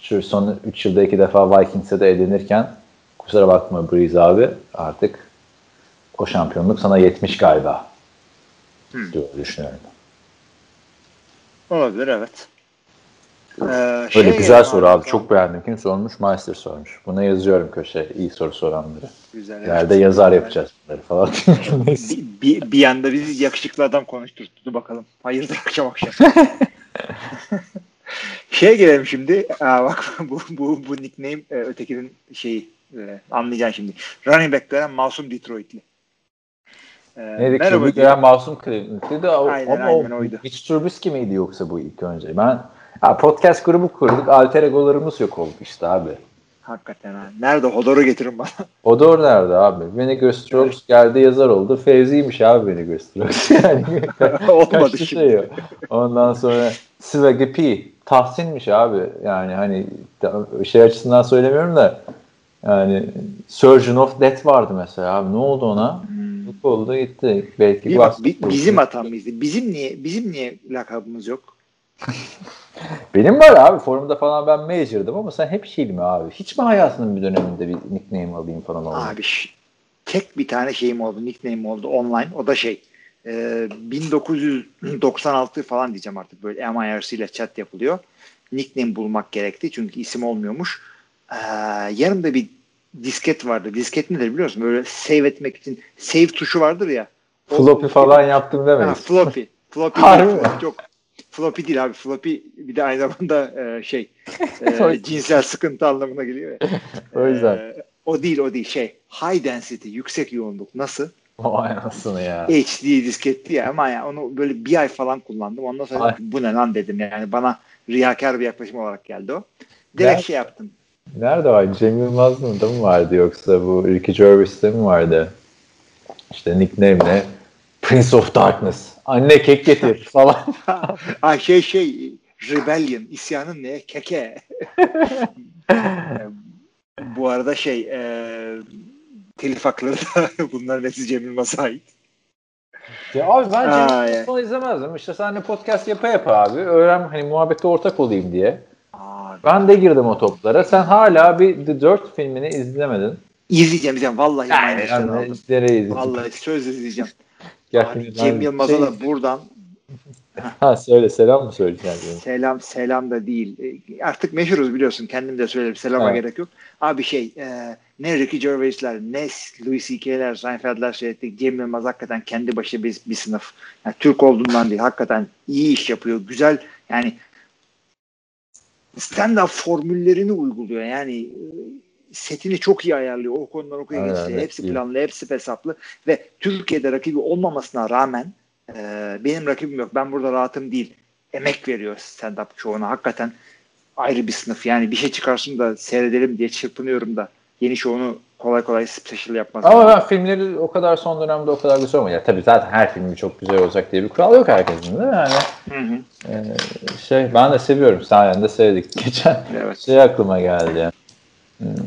şu son 3 yılda iki defa Vikings'e de elenirken kusura bakma Breeze abi artık o şampiyonluk sana yetmiş galiba. Hmm. Diyor, düşünüyorum. Olabilir evet. Ee, Böyle şey güzel soru abi. Çok beğendim. Kim sormuş? Meister sormuş. Buna yazıyorum köşe. İyi soru soranları. Güzel. Yerde evet. yazar yapacağız bunları falan. (laughs) bir, bir, bir yanda bizi yakışıklı adam konuşturdu bakalım. Hayırdır akşam akşam. (laughs) (laughs) Şeye gelelim şimdi. Aa, bak bu, bu, bu nickname e, ötekinin şeyi e, anlayacaksın şimdi. Running back dönen masum Detroit'li. Ee, Neydi? Merhaba. Dönen masum Cleveland'li de aynen, ama aynen, o, oydu. Mitch Trubisky miydi yoksa bu ilk önce? Ben Ha, podcast grubu kurduk. Alter egolarımız yok oldu işte abi. Hakikaten ha. Nerede? Hodor'u getirin bana. (laughs) Hodor nerede abi? Vinegar Strokes evet. geldi yazar oldu. Fevzi'ymiş abi Vinegar Strokes. (laughs) Yani (laughs) Olmadı şimdi. Şey Ondan sonra Swaggy P. Tahsinmiş abi. Yani hani şey açısından söylemiyorum da yani Surgeon of Death vardı mesela abi. Ne oldu ona? Hmm. Oldu gitti. Belki Bir bak, bizim hatamızdı. Bizim niye bizim niye lakabımız yok? (laughs) Benim var abi forumda falan ben Major'dım ama sen hep şey mi abi? Hiç mi hayatının bir döneminde bir nickname alayım falan oldu? Abi tek bir tane şeyim oldu, nickname oldu online. O da şey e, 1996 falan diyeceğim artık böyle MIRC ile chat yapılıyor. Nickname bulmak gerekti çünkü isim olmuyormuş. E, yanımda bir disket vardı. Disket nedir biliyor musun? Böyle save etmek için save tuşu vardır ya. Floppy falan yaptım demeyiz. Ha, floppy. Floppy. (laughs) Harbi Çok floppy değil abi. Floppy bir de aynı zamanda e, şey (laughs) e, cinsel sıkıntı anlamına geliyor ya. o yüzden. E, o değil o değil şey high density yüksek yoğunluk nasıl? Vay anasını ya. HD disketti ya ama ya onu böyle bir ay falan kullandım. Ondan sonra Ay. bu ne lan dedim yani bana riyakar bir yaklaşım olarak geldi o. Direkt Nerede? şey yaptım. Nerede var? Cem Yılmaz'ın da mı vardı yoksa bu Ricky Gervais'te mi vardı? İşte nickname ne? Prince of Darkness. Anne kek getir (laughs) falan. Ay şey şey Rebellion isyanın ne? Keke. (laughs) Bu arada şey e, telif hakları da (laughs) bunlar Mesih Cem Yılmaz'a ait. Ya abi ben Cem Yılmaz'ı izlemezdim. İşte seninle podcast yapa yapa abi. Öğren hani muhabbete ortak olayım diye. Ben de girdim o toplara. Sen hala bir The Dirt filmini izlemedin. İzleyeceğim izleyeceğim. Vallahi yani, yani, Vallahi söz izleyeceğim. Abi, Cem Yılmaz'a şey... da buradan (laughs) ha söyle selam mı söyleyeceksin? Selam selam da değil. E, artık meşhuruz biliyorsun. Kendim de söylerim. Selama evet. gerek yok. Abi şey e, ne Ricky Gervais'ler ne Louis C.K.'ler Seinfeld'ler seyrettik. Cem Yılmaz hakikaten kendi başı bir, bir sınıf. Yani Türk olduğundan değil. Hakikaten iyi iş yapıyor. Güzel yani stand-up formüllerini uyguluyor. Yani e, setini çok iyi ayarlıyor. O konudan o konuya geçiyor. Hepsi iyi. planlı, hepsi hesaplı ve Türkiye'de rakibi olmamasına rağmen e, benim rakibim yok. Ben burada rahatım değil. Emek veriyor stand-up çoğuna. Hakikaten ayrı bir sınıf. Yani bir şey çıkarsın da seyredelim diye çırpınıyorum da yeni şovunu kolay kolay special yapmaz. Ama ben filmleri o kadar son dönemde o kadar güzel olmuyor. Ya, tabii zaten her filmi çok güzel olacak diye bir kural yok herkesin değil mi? Yani, hı hı. E, şey ben de seviyorum. Sayende sevdik. (laughs) Geçen evet. şey aklıma geldi. Yani. Hmm.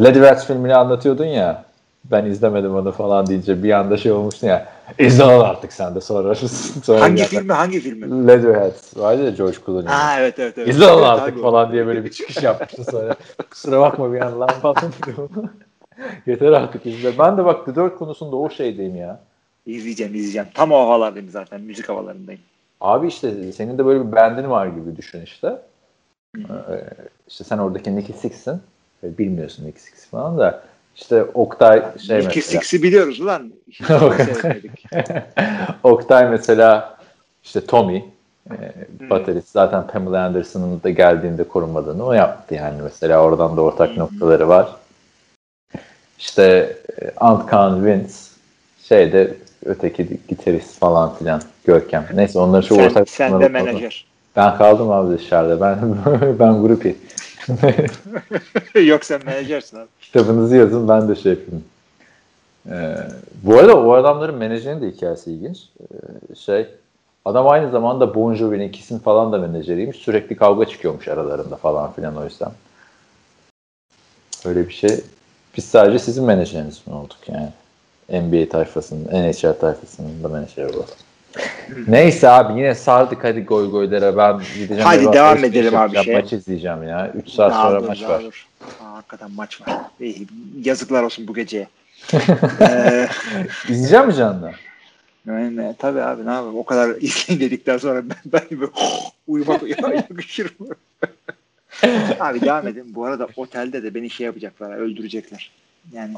Lady Rats filmini anlatıyordun ya ben izlemedim onu falan deyince bir anda şey olmuştu ya izle artık sen de sonra. (laughs) sonra hangi geldi. filmi hangi filmi? Leatherheads vardı ya George Clooney. Ha evet evet. evet. İzle evet, artık abi. falan diye böyle bir çıkış yapmıştı sonra. Kusura bakma bir an lan falan (laughs) Yeter artık izle. Ben de bak The Dirt konusunda o şeydeyim ya. İzleyeceğim izleyeceğim. Tam o havalardayım zaten. Müzik havalarındayım. Abi işte senin de böyle bir bendin var gibi düşün işte. Ee, işte sen oradaki Nicky Six'sin. Bilmiyorsun Nicky Six falan da işte Oktay şey Nicky mesela. Biliyoruz lan. (laughs) (laughs) Oktay mesela işte Tommy e, hmm. baterist zaten Pamela Anderson'ın da geldiğinde korunmadığını o yaptı yani mesela oradan da ortak hmm. noktaları var. İşte e, Antkan Vince şeyde öteki gitarist falan filan Görkem. Neyse onları çok sen, ortak sen de menajer. Ben kaldım abi dışarıda. Ben (laughs) ben grupi. (laughs) Yok sen menajersin abi. Kitabınızı yazın ben de şey yapayım. Ee, bu arada o adamların menajerinin de hikayesi ilginç. Ee, şey adam aynı zamanda Bon Jovi'nin ikisinin falan da menajeriymiş. Sürekli kavga çıkıyormuş aralarında falan filan o yüzden. Öyle bir şey. Biz sadece sizin menajeriniz mi olduk yani? NBA tayfasının, NHL tayfasının da menajeri olalım. Neyse abi yine sardık hadi goy goylere ben gideceğim. Hadi devam alışveriş edelim abi şey. Maç izleyeceğim ya. 3 saat Daha sonra dur, maç daha var. dur. Aa, hakikaten maç var. İyi, yazıklar olsun bu geceye. (laughs) ee, İzleyeceğim mi canlı? yani, tabii abi ne yapayım o kadar (laughs) izleyin dedikten sonra ben, ben böyle (laughs) uyumak yakışır mı? abi devam edin. Bu arada otelde de beni şey yapacaklar, öldürecekler. Yani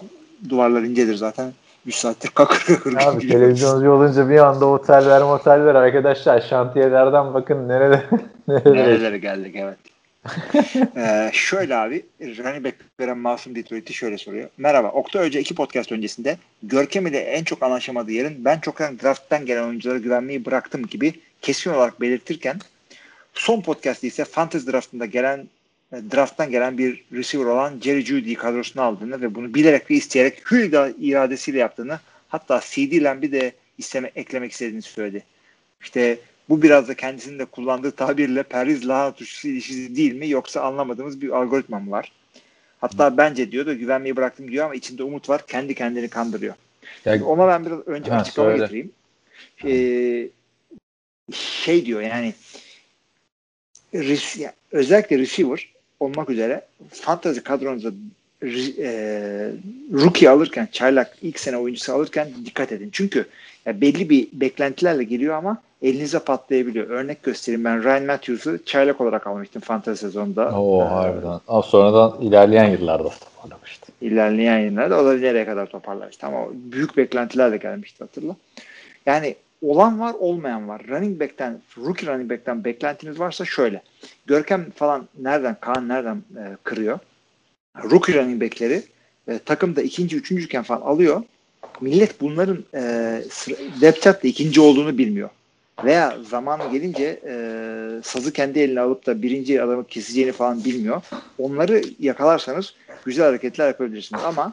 duvarlar incedir zaten. 3 saattir kakır kakır. Abi gidiyor. televizyoncu olunca bir anda oteller oteller arkadaşlar şantiyelerden bakın nerede (laughs) nerede. Nerelere geldik evet. (laughs) ee, şöyle abi running back veren Masum Detroit'i şöyle soruyor. Merhaba. Oktay Hoca iki podcast öncesinde Görkem ile en çok anlaşamadığı yerin ben çoktan drafttan gelen oyunculara güvenmeyi bıraktım gibi kesin olarak belirtirken son podcast'te ise fantasy draftında gelen drafttan gelen bir receiver olan Jerry Judy'yi kadrosuna aldığını ve bunu bilerek ve isteyerek hül iradesiyle yaptığını hatta CD Lamb'i de isteme, eklemek istediğini söyledi. İşte bu biraz da kendisinin de kullandığı tabirle periz lahana tuşusu ilişkisi değil mi yoksa anlamadığımız bir algoritma mı var? Hatta bence diyor da güvenmeyi bıraktım diyor ama içinde umut var. Kendi kendini kandırıyor. Ya, Ona ben biraz önce Ha, açıklama söyle. getireyim. Ee, şey diyor yani res- yani özellikle receiver olmak üzere fantasy kadronuza e, rookie alırken çaylak ilk sene oyuncusu alırken dikkat edin. Çünkü ya belli bir beklentilerle geliyor ama elinize patlayabiliyor. Örnek göstereyim ben Ryan Matthews'u çaylak olarak almıştım fantasy sezonunda. Oo Ee, harbiden. Ama sonradan ilerleyen yıllarda toparlamıştı. ilerleyen yıllarda o da nereye kadar toparlar işte ama büyük beklentilerle gelmişti hatırla. Yani olan var olmayan var. Running back'ten rookie running back'ten beklentiniz varsa şöyle. Görkem falan nereden Kaan nereden e, kırıyor? Rookie running back'leri e, takımda ikinci, üçüncüyken falan alıyor. Millet bunların e, depth chart'ta ikinci olduğunu bilmiyor. Veya zamanı gelince e, sazı kendi eline alıp da birinci adamı keseceğini falan bilmiyor. Onları yakalarsanız güzel hareketler yapabilirsiniz ama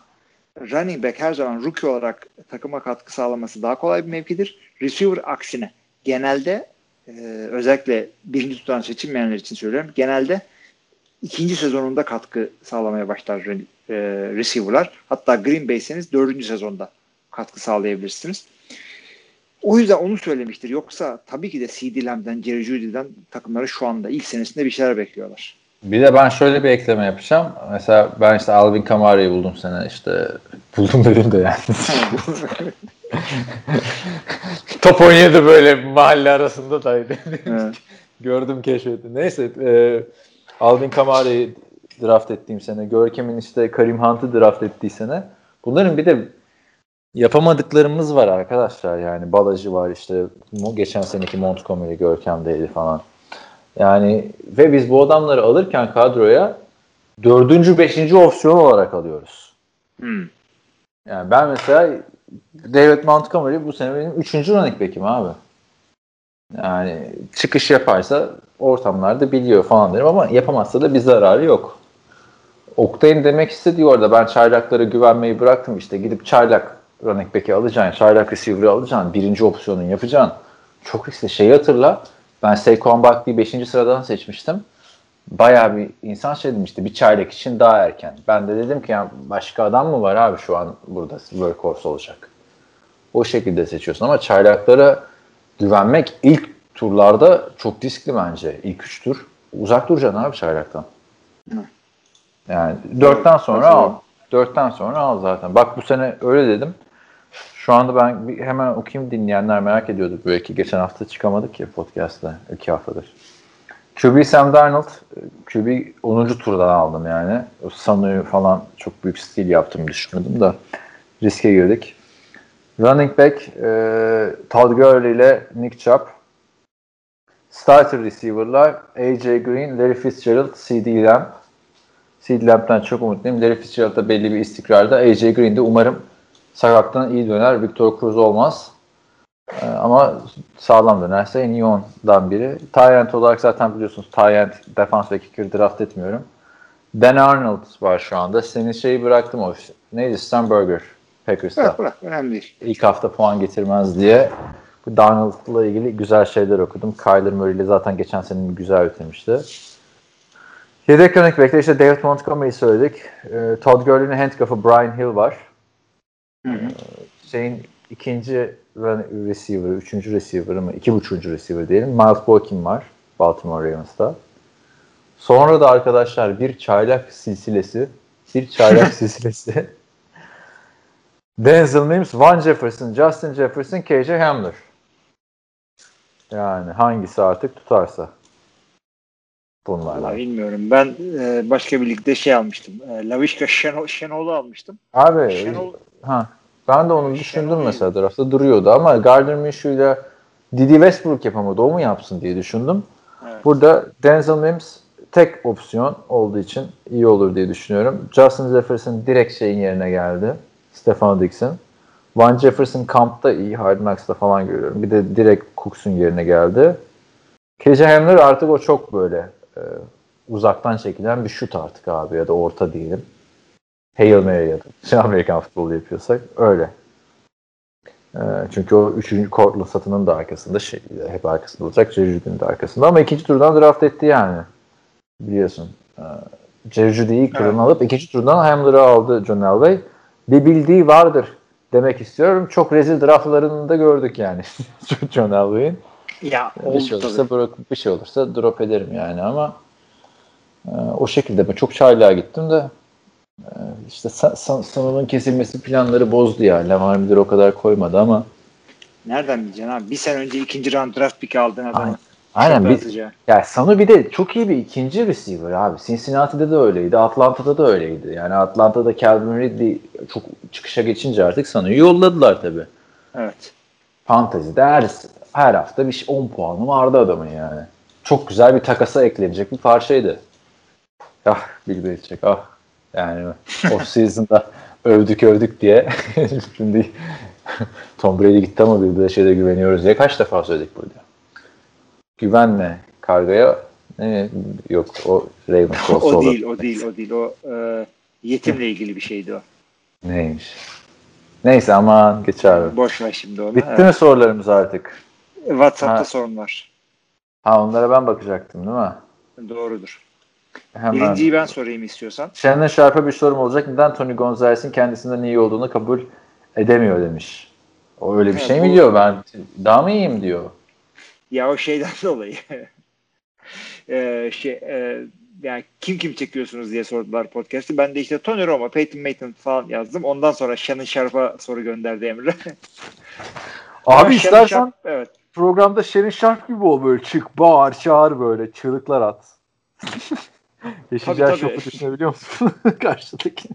running back her zaman rookie olarak takıma katkı sağlaması daha kolay bir mevkidir. Receiver aksine genelde e, özellikle birinci tutan seçilmeyenler için söylüyorum. Genelde ikinci sezonunda katkı sağlamaya başlar e, receiver'lar. Hatta Green Bay'seniz dördüncü sezonda katkı sağlayabilirsiniz. O yüzden onu söylemiştir. Yoksa tabii ki de CD Lamb'den, Jerry Judy'den takımları şu anda ilk senesinde bir şeyler bekliyorlar. Bir de ben şöyle bir ekleme yapacağım. Mesela ben işte Alvin Kamara'yı buldum sene işte buldum dedim de yani. (laughs) Top oynuyordu böyle mahalle arasında da. Evet. (laughs) Gördüm keşfettim. Neyse e, Alvin Kamara'yı draft ettiğim sene, Görkem'in işte Karim Hunt'ı draft ettiği sene. Bunların bir de yapamadıklarımız var arkadaşlar yani. Balacı var işte. Geçen seneki Montgomery Görkem'deydi falan. Yani ve biz bu adamları alırken kadroya dördüncü, beşinci opsiyon olarak alıyoruz. Hmm. Yani ben mesela David Montgomery bu sene benim üçüncü running back'im abi. Yani çıkış yaparsa ortamlarda biliyor falan derim ama yapamazsa da bir zararı yok. Oktay'ın demek istediği orada ben çaylaklara güvenmeyi bıraktım işte gidip çaylak running back'i alacaksın, çaylak receiver'ı alacaksın, birinci opsiyonun yapacaksın. Çok riskli. Şeyi hatırla ben Saquon Barkley'i 5. sıradan seçmiştim. Bayağı bir insan şey demişti bir çaylak için daha erken. Ben de dedim ki ya başka adam mı var abi şu an burada workhorse olacak. O şekilde seçiyorsun ama çaylaklara güvenmek ilk turlarda çok riskli bence. İlk üç tur uzak duracaksın abi çaylaktan. Yani dörtten sonra al. Dörtten sonra al zaten. Bak bu sene öyle dedim. Şu anda ben bir hemen okuyayım dinleyenler merak ediyordu. Belki geçen hafta çıkamadık ya podcast'ta. iki haftadır. QB Sam Darnold. QB 10. turdan aldım yani. O Sanu'yu falan çok büyük stil yaptım düşünüyordum da. Riske girdik. Running back e, Todd Gurley ile Nick Chubb. Starter receiver'lar AJ Green, Larry Fitzgerald, CD Lamb. CD Lamb'den çok umutluyum. Larry Fitzgerald da belli bir istikrarda. AJ Green de umarım sakatlıktan iyi döner. Victor Cruz olmaz. Ee, ama sağlam dönerse en iyi ondan biri. Tyent olarak zaten biliyorsunuz Tyent defans ve kicker draft etmiyorum. Dan Arnold var şu anda. Senin şeyi bıraktım o. Neydi? Sternberger. Packers'ta. Bırak bırak önemli değil. İlk hafta puan getirmez diye. Bu Darnold'la ilgili güzel şeyler okudum. Kyler Murray ile zaten geçen sene güzel bitirmişti. Yedek running back'te işte David Montgomery'i söyledik. Ee, Todd Gurley'nin handcuff'ı Brian Hill var. Hı hı. Şeyin ikinci run- receiver, üçüncü receiver mı? İki buçuğuncu receiver diyelim. Miles Boykin var Baltimore Ravens'ta. Sonra da arkadaşlar bir çaylak silsilesi, bir çaylak (laughs) silsilesi. Denzel Mims, Van Jefferson, Justin Jefferson, KJ Hamler. Yani hangisi artık tutarsa. Vallahi Bunlardan. bilmiyorum. Ben e, başka bir ligde şey almıştım. E, Lavishka Şenol, Şenol'u almıştım. Abi Şenol Ha. Ben de onu düşündüm mesela draftta duruyordu ama Gardner Minshew'yla Didi Westbrook yapamadı. O mu yapsın diye düşündüm. Evet. Burada Denzel Mims tek opsiyon olduğu için iyi olur diye düşünüyorum. Justin Jefferson direkt şeyin yerine geldi. Stefan Dixon. Van Jefferson kampta iyi. Hard Knocks'ta falan görüyorum. Bir de direkt Cooks'un yerine geldi. KJ Hamler artık o çok böyle e, uzaktan çekilen bir şut artık abi ya da orta diyelim. Hail Mary ya da (laughs) Amerikan futbolu yapıyorsak öyle. E, çünkü o üçüncü Cortland satının da arkasında şey, hep arkasında olacak. Jerry de arkasında ama ikinci turdan draft etti yani. Biliyorsun. E, Jerry Judy'yi ilk turdan Evet. alıp ikinci turdan Hamler'ı aldı John Elway. Bir bildiği vardır demek istiyorum. Çok rezil draftlarını da gördük yani. (laughs) John Elway'in. Ya Bir oldu şey tabii. olursa bırak, bir şey olursa drop ederim yani ama e, o şekilde ben çok çaylığa gittim de e, işte sa- sa- Sanon'un kesilmesi planları bozdu ya. Lamar Miller o kadar koymadı ama Nereden bileceksin abi? Bir sene önce ikinci round draft pick aldın adamı. Aynen. aynen bir, ya Sanu bir de çok iyi bir ikinci receiver abi. Cincinnati'de de öyleydi. Atlanta'da da öyleydi. Yani Atlanta'da Calvin Ridley çok çıkışa geçince artık Sanu'yu yolladılar tabii. Evet. Fantezide her, her hafta bir 10 puanı vardı adamın yani. Çok güzel bir takasa eklenecek bir parçaydı. Ah Bill Belichick ah. Yani (laughs) off season'da övdük övdük diye (laughs) şimdi Tom Brady gitti ama Bill Belichick'e güveniyoruz diye kaç defa söyledik burada. Güvenme kargaya ne yok o Ravens (laughs) O olur. değil, o değil, o değil. O e, yetimle ilgili bir şeydi o. Neymiş. Neyse aman geç abi. Boş ver şimdi onu. Bitti Evet. mi sorularımız artık? WhatsApp'ta Ha. sorun var. Ha onlara ben bakacaktım değil mi? Doğrudur. Hemen. Birinciyi ben sorayım istiyorsan. Shannon Sharp'a bir sorum olacak. Neden Tony Gonzalez'in kendisinden iyi olduğunu kabul edemiyor demiş. O öyle bir Evet, şey mi bu- diyor? Ben daha mı iyiyim diyor. Ya o şeyden (laughs) dolayı. (laughs) e, şey, e, yani kim kim çekiyorsunuz diye sordular podcast'ı. Ben de işte Tony Romo, Peyton Manning falan yazdım. Ondan sonra Shannon Sharp'a soru gönderdi Emre. Abi istersen Sharp- evet. programda Shannon Sharp gibi ol böyle çık bağır çağır böyle çığlıklar at. (laughs) Yaşayacağı Tabii, şoku düşünebiliyor musun? (laughs) Karşıdaki.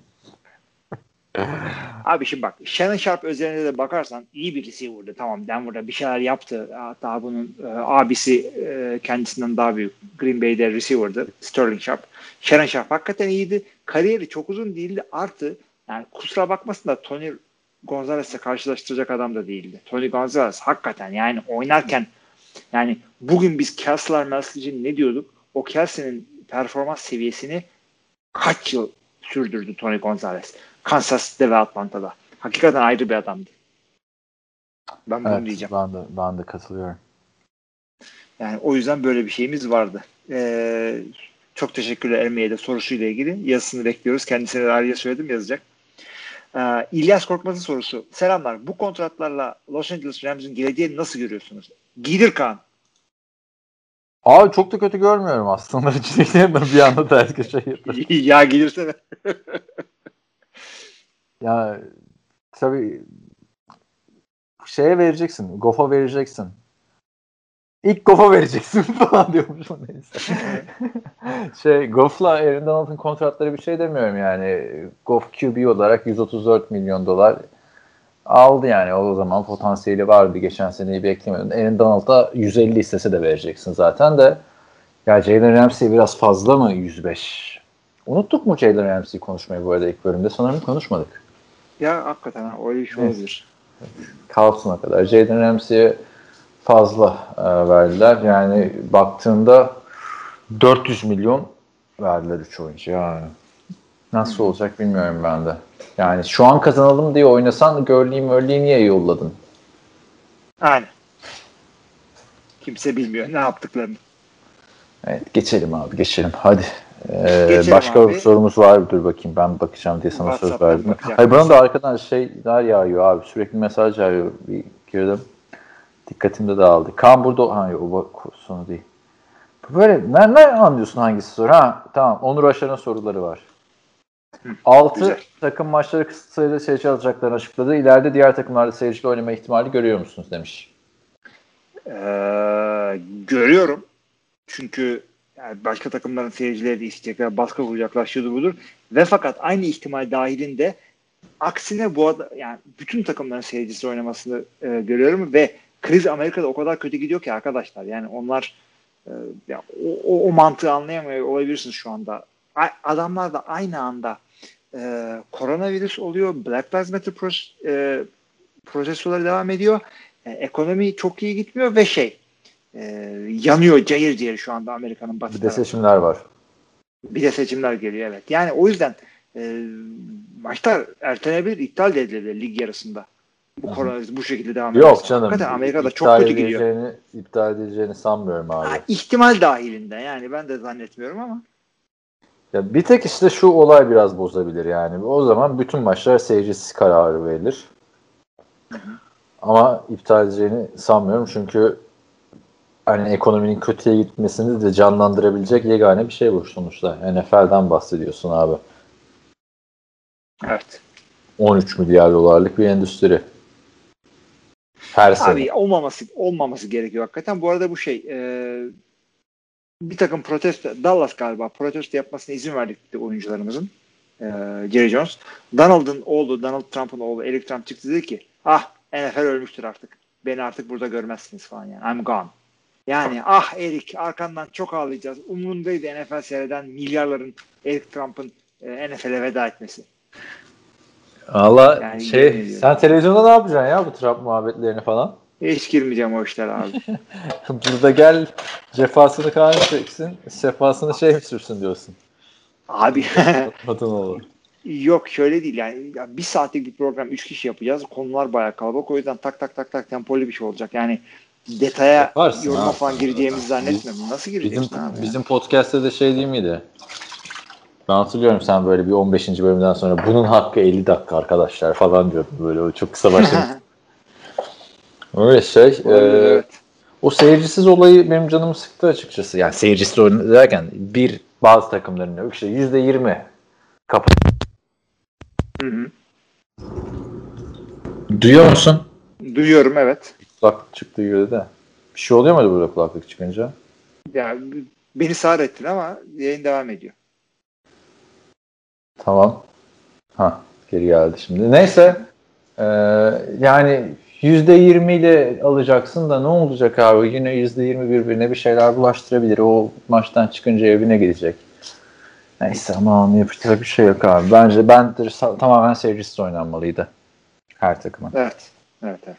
Abi şimdi bak Shannon Sharp özelinde de bakarsan iyi bir receiver'dı. Tamam Denver'da bir şeyler yaptı. Hatta bunun e, abisi e, kendisinden daha büyük. Green Bay'de receiver'dı. Sterling Sharp. Shannon Sharp hakikaten iyiydi. Kariyeri çok uzun değildi. Artı yani kusura bakmasın da Tony Gonzalez'le karşılaştıracak adam da değildi. Tony Gonzalez hakikaten yani oynarken yani bugün biz Kelsey'lar Melsley'cinin ne diyorduk? O Kelsey'nin performans seviyesini kaç yıl sürdürdü Tony Gonzalez? Kansas City'de ve Atlanta'da. Hakikaten ayrı bir adamdı. Ben bunu Evet diyeceğim. ben de, ben de katılıyorum. Yani o yüzden böyle bir şeyimiz vardı. Ee, çok teşekkürler Ermiye de sorusuyla ilgili. Yazısını bekliyoruz. Kendisine de ayrıca söyledim yazacak. Ee, İlyas Korkmaz'ın sorusu. Selamlar. Bu kontratlarla Los Angeles Rams'ın geleceğini nasıl görüyorsunuz? Giydir Kaan. Abi çok da kötü görmüyorum aslında. (laughs) Ciddi bir anda şey yapıyor. (laughs) ya gelirsene. (laughs) Ya tabii şeye vereceksin. Goff'a vereceksin. İlk Goff'a vereceksin falan diyormuşum neyse. şey Goff'la Aaron Donald'ın kontratları bir şey demiyorum yani. Goff QB olarak 134 milyon dolar aldı yani. O zaman potansiyeli vardı. Geçen seneyi beklemiyordun. Aaron Donald'a 150 istese de vereceksin zaten de. Ya Jalen Ramsey biraz fazla mı 105? Unuttuk mu Jalen Ramsey'i konuşmayı bu arada ilk bölümde? Sanırım konuşmadık. Ya hakikaten şey Evet. olabilir. Carlson'a kadar. Jaden Ramsey'e fazla e, verdiler. Yani baktığında 400 milyon verdiler 3 oyuncu ya. Nasıl olacak bilmiyorum ben de. Yani şu an kazanalım diye oynasan Gurley'i Murley'i niye yolladın? Aynen. Kimse bilmiyor ne yaptıklarını. Evet geçelim abi geçelim. Hadi. Ee, Geçelim başka abi. sorumuz var mı? Dur bakayım ben bakacağım diye sana söz WhatsApp'tan verdim. Hayır bana da arkadan şeyler yağıyor abi. Sürekli mesaj yağıyor. Bir girdim. Dikkatimde dağıldı. Kaan burada. Ha yok o sonu değil. Böyle ne, ne anlıyorsun hangisi soru? Ha tamam. Onur Aşar'ın soruları var. 6 güzel. takım maçları kısıt sayıda seyirci alacaklarını açıkladı. İleride diğer takımlarda seyirciyle oynama ihtimali görüyor musunuz demiş. Ee, görüyorum. Çünkü yani başka takımların seyircileri de isteyecekler, baskı kuracaklar, şudur budur. Ve fakat aynı ihtimal dahilinde aksine bu arada yani bütün takımların seyircisi oynamasını e, görüyorum ve kriz Amerika'da o kadar kötü gidiyor ki arkadaşlar. Yani onlar e, ya, o, o, o mantığı anlayamıyor olabilirsiniz şu anda. Adamlar da aynı anda e, koronavirüs oluyor, Black Lives Matter pros, e, protestoları devam ediyor. E, ekonomi çok iyi gitmiyor ve şey e, yanıyor cayır cayır şu anda Amerika'nın batı Bir de seçimler var. Bir de seçimler geliyor evet. Yani o yüzden e, maçlar ertelenebilir, iptal de edilebilir lig yarısında. Bu koronavirüs bu şekilde devam ederse. Yok canım. Hakikaten Amerika'da çok kötü gidiyor. İptal edileceğini sanmıyorum abi. Ha, ihtimal dahilinde yani ben de zannetmiyorum ama. Ya bir tek işte şu olay biraz bozabilir yani. O zaman bütün maçlar seyircisiz kararı verilir. Ama iptal edeceğini sanmıyorum çünkü hani ekonominin kötüye gitmesini de canlandırabilecek yegane bir şey bu sonuçta. NFL'den bahsediyorsun abi. Evet. 13 milyar dolarlık bir endüstri. Her sene. Abi olmaması olmaması gerekiyor hakikaten. Bu arada bu şey e, bir takım protesto Dallas galiba protesto yapmasına izin verdik oyuncularımızın. E, Jerry Jones. Donald'ın oğlu, Donald Trump'ın oğlu Eric Trump çıktı dedi ki ah NFL ölmüştür artık. Beni artık burada görmezsiniz falan yani. I'm gone. Yani ah Eric arkandan çok ağlayacağız. Umurundaydı NFL seyreden milyarların Eric Trump'ın e, NFL'e veda etmesi. Valla Yani şey sen televizyonda ne yapacaksın ya bu Trump muhabbetlerini falan? Hiç girmeyeceğim o işlere abi. (laughs) Burada gel cefasını kahve çeksin, sefasını şey mi sürsün diyorsun. abi (laughs) Kadın olur. Yok şöyle değil yani ya bir saatlik bir program 3 kişi yapacağız. Konular bayağı kalabalık o yüzden tak tak tak tak tempolu bir şey olacak. Yani detaya Yaparsın yoruma abi. falan gireceğimizi zannetmiyorum. Nasıl Bizim, gireceksin abi? bizim podcast'te de şey değil miydi? Ben hatırlıyorum sen böyle bir 15. bölümden sonra bunun hakkı 50 dakika arkadaşlar falan diyordun böyle o çok kısa başlamış. (laughs) Öyle şey. e, evet. o seyircisiz olayı benim canımı sıktı açıkçası. Yani seyircisiz oyun derken bir bazı takımların yok işte %20 kapat. Hı hı. Duyuyor musun? Duyuyorum evet. Kulaklık çıktığı göre de. Bir şey oluyor muydu burada kulaklık çıkınca? Ya beni sağır ettin ama yayın devam ediyor. Tamam. Ha geri geldi şimdi. Neyse. Ee, yani %20 ile alacaksın da ne olacak abi? Yine %20 birbirine bir şeyler bulaştırabilir. O maçtan çıkınca evine gidecek. Neyse ama onu yapacak bir şey yok abi. Bence ben tamamen seyircisiz oynanmalıydı. Her takımın. Evet. Evet evet.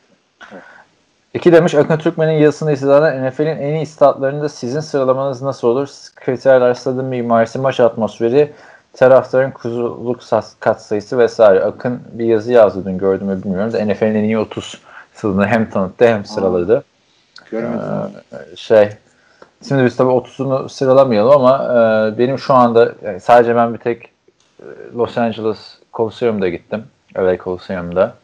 İki demiş Akın Türkmen'in yazısını istinaden NFL'in en iyi statlarında sizin sıralamanız nasıl olur? Kriterler, stadın mimarisi, maç atmosferi, taraftarın kuzuluk katsayısı vesaire. Akın bir yazı yazdı dün gördüm mü bilmiyorum da NFL'in en iyi 30 stadını hem tanıttı hem sıraladı. Görmedim. Ee, şey şimdi biz tabii 30'unu sıralamayalım ama e, benim şu anda yani sadece ben bir tek e, Los Angeles Coliseum'da gittim. LA Coliseum'da.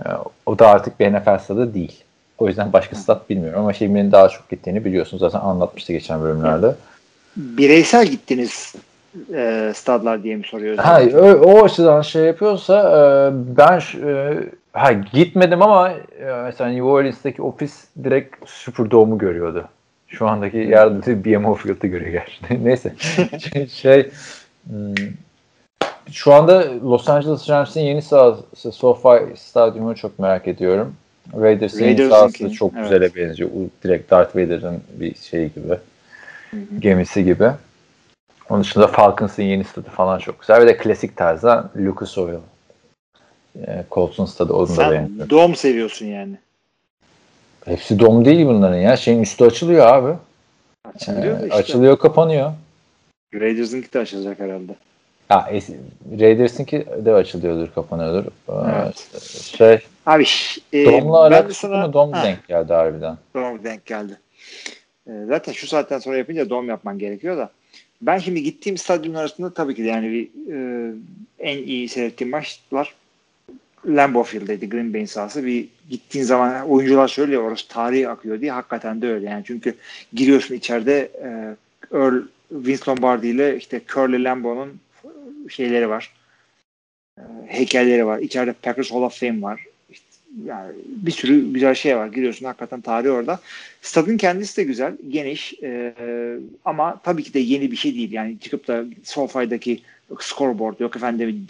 E, o da artık bir NFL stadı değil. O yüzden başka stat bilmiyorum ama şeyimin daha çok gittiğini biliyorsunuz. Zaten anlatmıştı geçen bölümlerde. Bireysel gittiniz e, stadlar diye mi soruyorsun? Ha, o, o açıdan şey yapıyorsa e, ben e, ha, gitmedim ama e, mesela New Orleans'taki ofis direkt Superdome'u görüyordu. Şu andaki yerde BMO Field'ı görüyor gerçi. (laughs) Neyse. (laughs) şey, şey hmm, şu anda Los Angeles Rams'in yeni sahası SoFi Stadyumu çok merak ediyorum. Raiders'in yeni Raiders'ın sahası çok evet. güzele benziyor. Direkt Darth Vader'ın bir şey gibi. Gemisi gibi. Onun dışında Falcons'ın yeni stadı falan çok güzel. Bir de klasik tarzda Lucas Oil. E, Colts'un stadı onun da Sen benziyor. dom seviyorsun yani. Hepsi dom değil bunların ya. Şeyin üstü açılıyor abi. Açılıyor da Ee, işte. Açılıyor kapanıyor. Raiders'ınki de açılacak herhalde. Ha, es- Raiders'ınki de açılıyordur, kapanıyordur. Ee, Evet. Şey, Abi e, Dom'la ben alakası sana- mı? Dom Ha, denk geldi harbiden. Dom denk geldi. E, zaten şu saatten sonra yapınca dom yapman gerekiyor da. Ben şimdi gittiğim stadyumun arasında tabii ki de yani bir, e, en iyi seyrettiğim maçlar Lambeau Field'deydi Green Bay'in sahası. Bir gittiğin zaman oyuncular söylüyor orası tarihi akıyor diye. Hakikaten de öyle yani. Çünkü giriyorsun içeride e, Earl Vince Lombardi ile işte Curly Lambeau'nun şeyleri var. E, heykelleri var. İçeride Packers Hall of Fame var. İşte yani bir sürü güzel şey var. Giriyorsun hakikaten tarihi orada. Stadın kendisi de güzel, geniş e, ama tabii ki de yeni bir şey değil. Yani çıkıp da SoFi'daki scoreboard yok efendim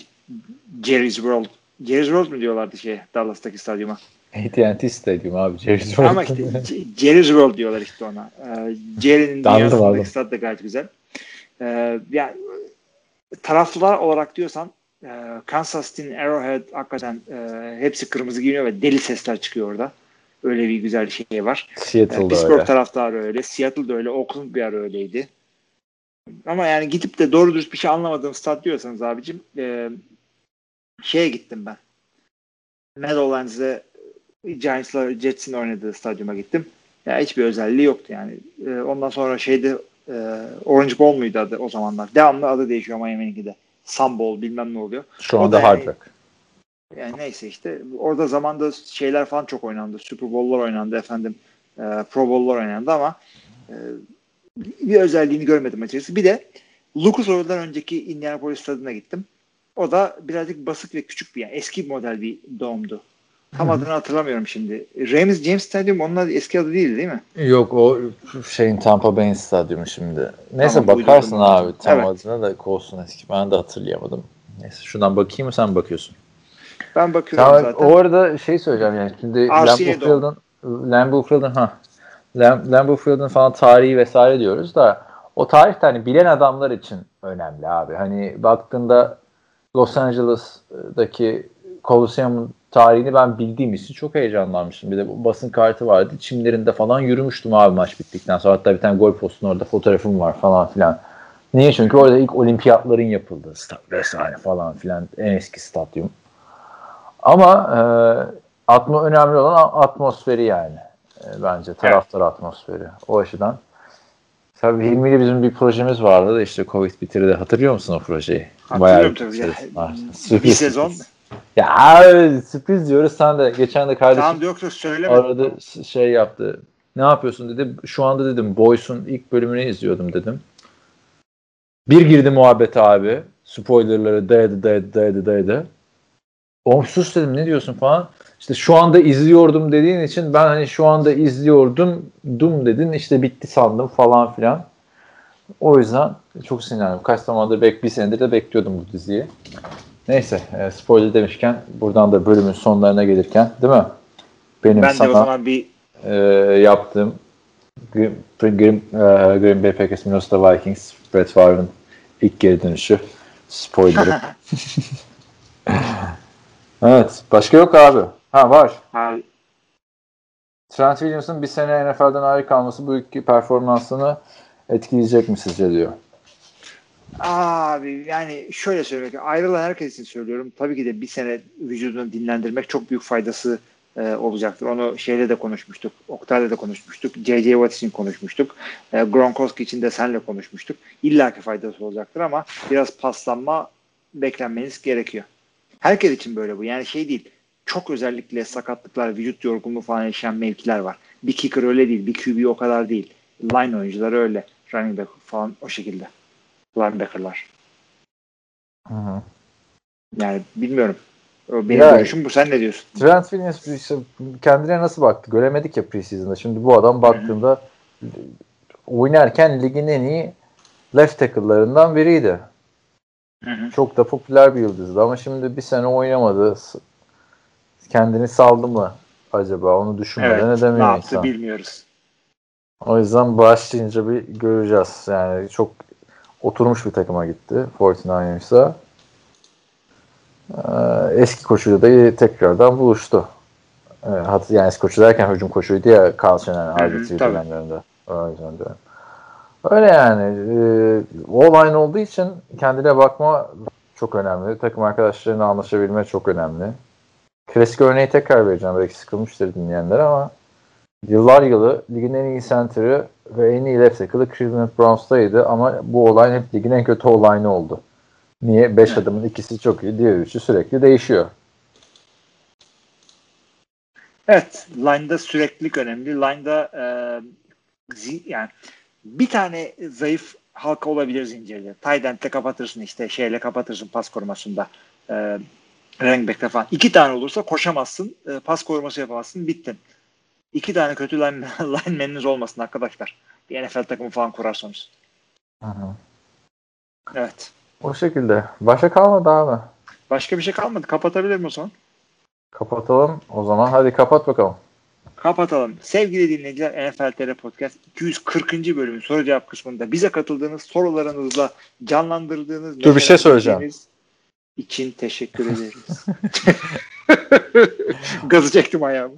Jerry's World. Jerry's World mu diyorlardı şey Dallas'taki stadyuma? AT&T Stadium abi. Jerry's Ama World. işte Jerry's World diyorlar işte ona. Ee, Jerry'nin dünyasındaki stat da gayet güzel. Ee, yani taraflılar olarak diyorsan e, Kansas City'nin Arrowhead hakikaten e, hepsi kırmızı giyiniyor ve deli sesler çıkıyor orada. Öyle bir güzel şey var. E, Seattle'da Pittsburgh öyle. taraftarı öyle. Seattle'da öyle. Oakland bir ara öyleydi. Ama yani gidip de doğru dürüst bir şey anlamadığım stat diyorsanız abicim e, şeye gittim ben. Meadowlands'e Giants'la Jets'in oynadığı stadyuma gittim. Ya hiçbir özelliği yoktu yani. E, ondan sonra şeyde e, Orange Bowl muydu adı o zamanlar? Devamlı adı değişiyor Miami'ninki de. Sun Bowl bilmem ne oluyor. Şu anda da Hard yani- Rock. Yani neyse işte orada zamanda şeyler falan çok oynandı. Super Bowl'lar oynandı efendim. E, Pro Bowl'lar oynandı ama e, bir özelliğini görmedim açıkçası. Bir de Lucas Oil'dan önceki Indianapolis stadına gittim. O da birazcık basık ve küçük bir yani eski model bir domdu. Tam adını hatırlamıyorum şimdi. James James Stadium onun eski adı değil değil mi? Yok o şeyin Tampa Bay'in stadyumu şimdi. Neyse Tamam, bakarsın abi tam Evet. adına da olsun eski. Ben de hatırlayamadım. Neyse şuradan bakayım mı sen bakıyorsun? Ben bakıyorum Tamam, zaten. o arada şey söyleyeceğim yani şimdi Lambeau. Field'ın Lambeau Field'ın ha Lam, Lambeau Field'ın falan tarihi vesaire diyoruz da o tarih de hani bilen adamlar için önemli abi. Hani baktığında Los Angeles'daki Coliseum'un tarihini ben bildiğim için çok heyecanlanmıştım. Bir de bu basın kartı vardı. Çimlerinde falan yürümüştüm abi maç bittikten sonra. Hatta bir tane gol postun orada fotoğrafım var falan filan. Niye? Çünkü orada ilk olimpiyatların yapıldığı stat vesaire falan filan en eski stadyum. Ama e, atma önemli olan atmosferi yani. E, bence taraftar atmosferi. O açıdan. Tabii Hilmi ile bizim bir projemiz vardı da işte Covid bitirdi. Hatırlıyor musun o projeyi? Hatırlıyorum tabii. sürpriz Ya, var. bir Sürpriz, sezon. sürpriz. Ya abi, sürpriz diyoruz. Sen de geçen de kardeşim Tamam yoksa söyleme. aradı s- şey yaptı. Ne yapıyorsun dedi. Şu anda dedim Boys'un ilk bölümünü izliyordum dedim. Bir girdi muhabbet abi. Spoilerları dayadı dayadı dayadı dayadı. Oğlum sus dedim ne diyorsun falan. İşte şu anda izliyordum dediğin için ben hani şu anda izliyordum dum dedin işte bitti sandım falan filan. O yüzden çok sinirlendim. Kaç zamandır bek bir senedir de bekliyordum bu diziyi. Neyse e, spoiler demişken buradan da bölümün sonlarına gelirken değil mi? Benim ben de sana o zaman bir e, yaptığım Green, Green, e, Green Bay Packers Minnesota Vikings Brett Favre'ın ilk geri dönüşü spoiler'ı. (laughs) evet. Başka yok abi. Ha var. abi, Trent Williams'ın bir sene NFL'den ayrı kalması bu iki performansını etkileyecek mi sizce diyor. Abi yani şöyle söylemek ayrılan herkes için söylüyorum. Tabii ki de bir sene vücudunu dinlendirmek çok büyük faydası e, olacaktır. Onu şeyle de konuşmuştuk. Oktay'la da konuşmuştuk. J.J. Watt için konuşmuştuk. E, Gronkowski için de senle konuşmuştuk. İlla ki faydası olacaktır ama biraz paslanma beklenmeniz gerekiyor. Herkes için böyle bu. Yani şey değil. Çok özellikle sakatlıklar, vücut yorgunluğu falan yaşayan mevkiler var. Bir kicker öyle değil. Bir QB o kadar değil. Line oyuncuları öyle. Running back falan o şekilde linebacker'lar. Hı hı. Yani bilmiyorum. Benim Ya- görüşüm bu. Sen ne diyorsun? Trent Williams işte kendine nasıl baktı? Göremedik ya preseason'da. Şimdi bu adam baktığında oynarken ligin en iyi left tackle'larından biriydi. Hı hı. Çok da popüler bir yıldızdı ama şimdi bir sene oynamadı. Kendini saldı mı acaba? Onu düşünmeden Evet. Ne edemiyor yaptı insan. bilmiyoruz. O yüzden başlayınca bir göreceğiz. Yani çok oturmuş bir takıma gitti 49ers'a. Ee, eski koçuyla da tekrardan buluştu. Ee, yani eski koçu derken hücum koçuydu ya Carl RB3 tabii. dönemlerinde. Öyle yani. Ee, o line olduğu için kendine bakma çok önemli. Takım arkadaşlarına anlaşabilme çok önemli. Klasik örneği tekrar vereceğim. Belki sıkılmıştır dinleyenler ama yıllar yılı ligin en iyi center'ı ve en iyi left tackle'ı Cleveland Browns'taydı ama bu olay hep ligin en kötü olayını oldu. Niye? 5 adamın ikisi çok iyi, diğer üçü sürekli değişiyor. Evet, line'da süreklilik önemli. Line'da e, yani bir tane zayıf halka olabilir zincirde. Tight end'le kapatırsın işte şeyle kapatırsın pas korumasında. E, running back'te falan. İki tane olursa koşamazsın. E, pas koruması yapamazsın. Bittin. İki tane kötü line, (laughs) lineman'iniz olmasın arkadaşlar. Bir NFL takımı falan kurarsanız. Hı hı. Evet. O şekilde. Başka kalmadı abi. Başka bir şey kalmadı. Kapatabilir mi o zaman? Kapatalım o zaman. Hadi kapat bakalım. Kapatalım. Sevgili dinleyiciler NFL TR Podcast 240. bölümün soru cevap kısmında bize katıldığınız sorularınızla canlandırdığınız Dur, bir şey söyleyeceğim. İçin teşekkür ederiz. (laughs) (laughs) Gazı çektim ayağımı.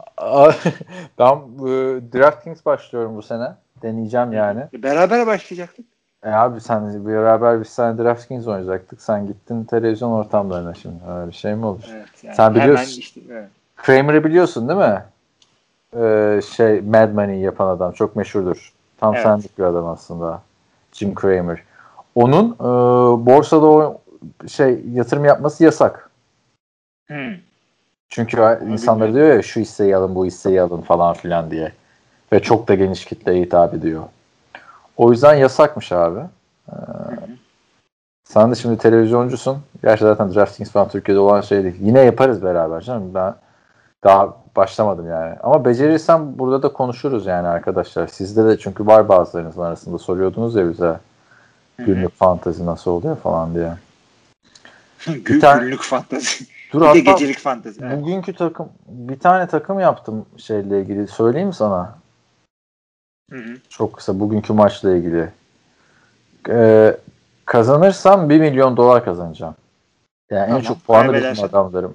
ben e, DraftKings başlıyorum bu sene. Deneyeceğim yani. Beraber başlayacaktık. E abi sen beraber bir sene DraftKings oynayacaktık. Sen gittin televizyon ortamlarına şimdi. Öyle şey mi olur? Evet, yani Sen biliyorsun. Işte, evet. Kramer'ı biliyorsun değil mi? Ee, şey Mad Money yapan adam. Çok meşhurdur. Tam Evet. sendik bir adam aslında. Jim Kramer. Onun e, borsada şey yatırım yapması yasak. Hmm. Çünkü insanlar diyor ya şu hisseyi alın bu hisseyi alın falan filan diye. Ve çok da geniş kitleye hitap ediyor. O yüzden yasakmış abi. Ee, sen de şimdi televizyoncusun. Gerçi zaten DraftKings falan Türkiye'de olan şey değil. Yine yaparız beraber canım. Ben daha başlamadım yani. Ama becerirsem burada da konuşuruz yani arkadaşlar. Sizde de çünkü var bazılarınızın arasında soruyordunuz ya bize günlük fantezi nasıl oluyor falan diye. Gü- tane- Günlük fantezi. Dur bir de gecelik fantezi. Evet. bugünkü takım bir tane takım yaptım şeyle ilgili. Söyleyeyim sana? Hı hı. Çok kısa bugünkü maçla ilgili. Ee, kazanırsam 1 milyon dolar kazanacağım. Yani en Tamam. çok puanı benim adamlarım.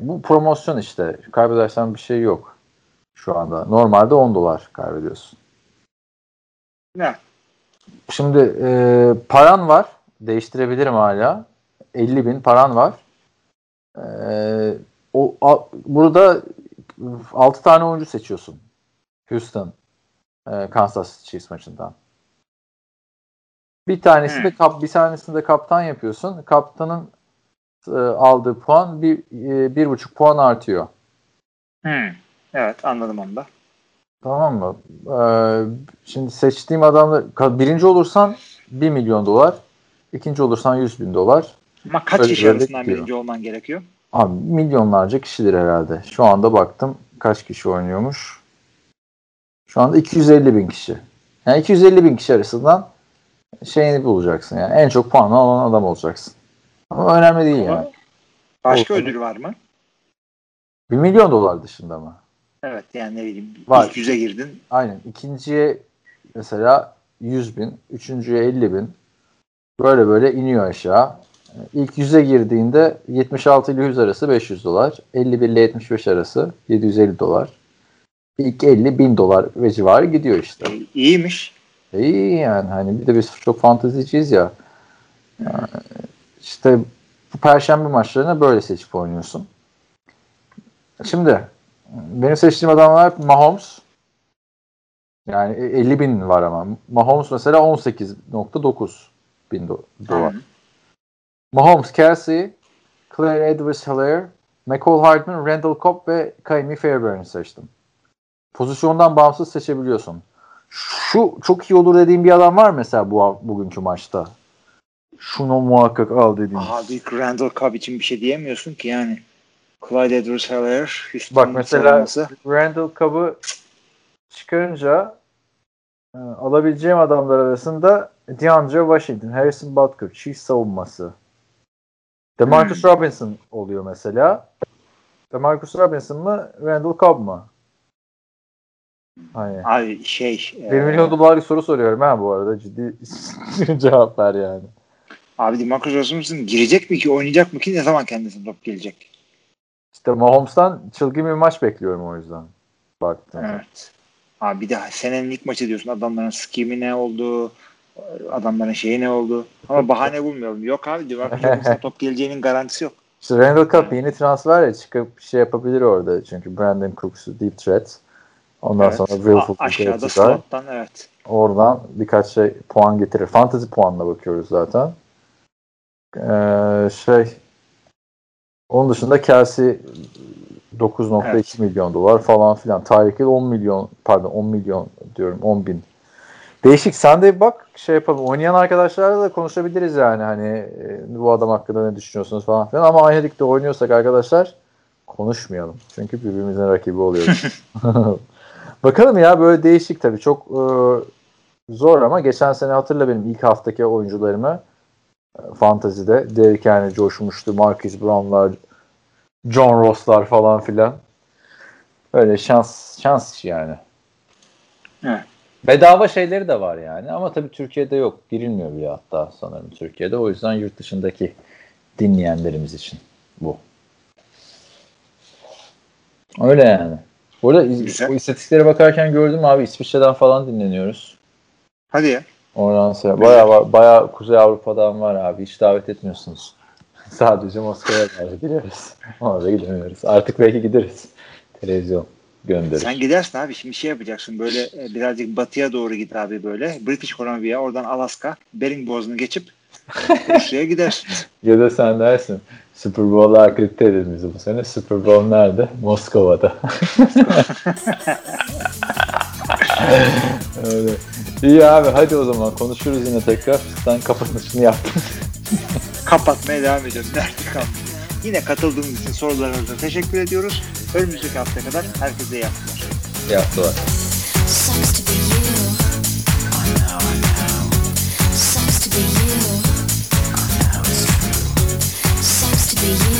Bu promosyon işte. Kaybedersen bir şey yok şu anda. Normalde 10 dolar kaybediyorsun. Ne? Şimdi e, paran var. Değiştirebilirim hala. 50 bin paran var. E, o a- Burada 6 tane oyuncu seçiyorsun. Houston e, Kansas City Chiefs maçından. Bir tanesi Hmm. de kap, bir tanesini de kaptan yapıyorsun. Kaptanın e, aldığı puan bir, e, bir buçuk puan artıyor. Hmm. Evet anladım onu da. Tamam mı? Ee, şimdi seçtiğim adamla birinci olursan 1 milyon dolar. ikinci olursan 100 bin dolar. Ama kaç Öyle kişi arasından birinci olman gerekiyor? Abi milyonlarca kişidir herhalde. Şu anda baktım kaç kişi oynuyormuş. Şu anda 250 bin kişi. Yani 250 bin kişi arasından şeyini bulacaksın yani. En çok puan alan adam olacaksın. Ama önemli değil Ama yani. Başka Olsun. ödül var mı? 1 milyon dolar dışında mı? Evet yani ne bileyim Var. ilk yüze girdin. Aynen. İkinciye mesela 100 bin, üçüncüye 50 bin. Böyle böyle iniyor aşağı. İlk 100'e girdiğinde 76 ile 100 arası 500 dolar. 51 ile 75 arası 750 dolar. İlk 50 bin dolar ve civarı gidiyor işte. İyiymiş. E iyi yani hani bir de biz çok fanteziciyiz ya. Yani işte bu perşembe maçlarına böyle seçip oynuyorsun. Şimdi benim seçtiğim adamlar Mahomes. Yani 50 bin var ama. Mahomes mesela 18.9 bin do- dolar. Hı. Mahomes, Kelsey, Claire Edwards-Helaire, McCall Hardman, Randall Cobb ve Kaimi Fairbairn'i seçtim. Pozisyondan bağımsız seçebiliyorsun. Şu çok iyi olur dediğim bir adam var mesela bu bugünkü maçta. Şunu muhakkak al dediğin. Abi Randall Cobb için bir şey diyemiyorsun ki yani. Clyde Edwards-Helaire, Houston Bak mesela savunması. Randall Cobb'ı çıkarınca e, alabileceğim adamlar arasında DeAndre Washington, Harrison Butker, Chiefs savunması. DeMarcus Hmm. Robinson oluyor mesela. DeMarcus Robinson mı, Randall Cobb mı? Hani. Abi şey. 1 e, milyon dolarlık soru soruyorum ha bu arada ciddi (laughs) cevap ver yani. Abi DeMarcus Robinson girecek mi ki oynayacak mı ki ne zaman kendisine top gelecek? İşte Mahomes'tan çılgın bir maç bekliyorum o yüzden. Baktım. Evet. Abi bir de senenin ilk maçı diyorsun. Adamların skimi ne oldu? Adamların şeyi ne oldu? Ama (laughs) bahane bulmayalım. Yok abi Jones'a top geleceğinin garantisi yok. İşte Randall Cup yeni transfer ya çıkıp şey yapabilir orada çünkü Brandon Cooks deep threat. Ondan Evet. sonra Will Fulton aşağıda slottan evet. Oradan birkaç şey puan getirir. Fantasy puanına bakıyoruz zaten. Ee, şey onun dışında Kelsey 9.2 Evet. milyon dolar falan filan. Tyreek Hill 10 milyon pardon 10 milyon diyorum 10 bin. Değişik. Sen de bak şey yapalım. Oynayan arkadaşlarla da konuşabiliriz yani. Hani e, bu adam hakkında ne düşünüyorsunuz falan filan. Ama aynı ligde oynuyorsak arkadaşlar konuşmayalım. Çünkü birbirimizin rakibi oluyoruz. (laughs) (laughs) Bakalım ya böyle değişik tabii. Çok e, zor ama geçen sene hatırla benim ilk haftaki oyuncularımı e, fantazide. Derrick Henry coşmuştu. Marcus Brown'lar, John Ross'lar falan filan. Öyle şans şans yani. Evet. Bedava şeyleri de var yani ama tabii Türkiye'de yok. Girilmiyor bile hatta sanırım Türkiye'de. O yüzden yurt dışındaki dinleyenlerimiz için bu. Öyle yani. Bu arada iz- istatistiklere bakarken gördüm abi İsviçre'den falan dinleniyoruz. Hadi ya. Oradan sonra bayağı, var- bayağı Kuzey Avrupa'dan var abi. Hiç davet etmiyorsunuz. (laughs) Sadece Moskova'ya davet ediyoruz. Orada gidemiyoruz. Artık belki gideriz. Televizyon gönderir. Sen gidersin abi. Şimdi şey yapacaksın. Böyle e, birazcık batıya doğru git abi böyle. British Columbia, oradan Alaska, Bering Boğazı'nı geçip Rusya'ya gidersin. (laughs) Ya da sen dersin Super Bowl'u akredite edin bizi bu sene. Super Bowl nerede? Moskova'da. (laughs) Öyle. İyi abi hadi o zaman konuşuruz yine tekrar. Sen kapanışını yaptın. Kapatmaya devam ediyoruz. Nerede kaldık? Yine katıldığınız için sorularınıza teşekkür ediyoruz. Önümüzdeki hafta kadar herkese iyi haftalar. İyi haftalar. Sucks to be you.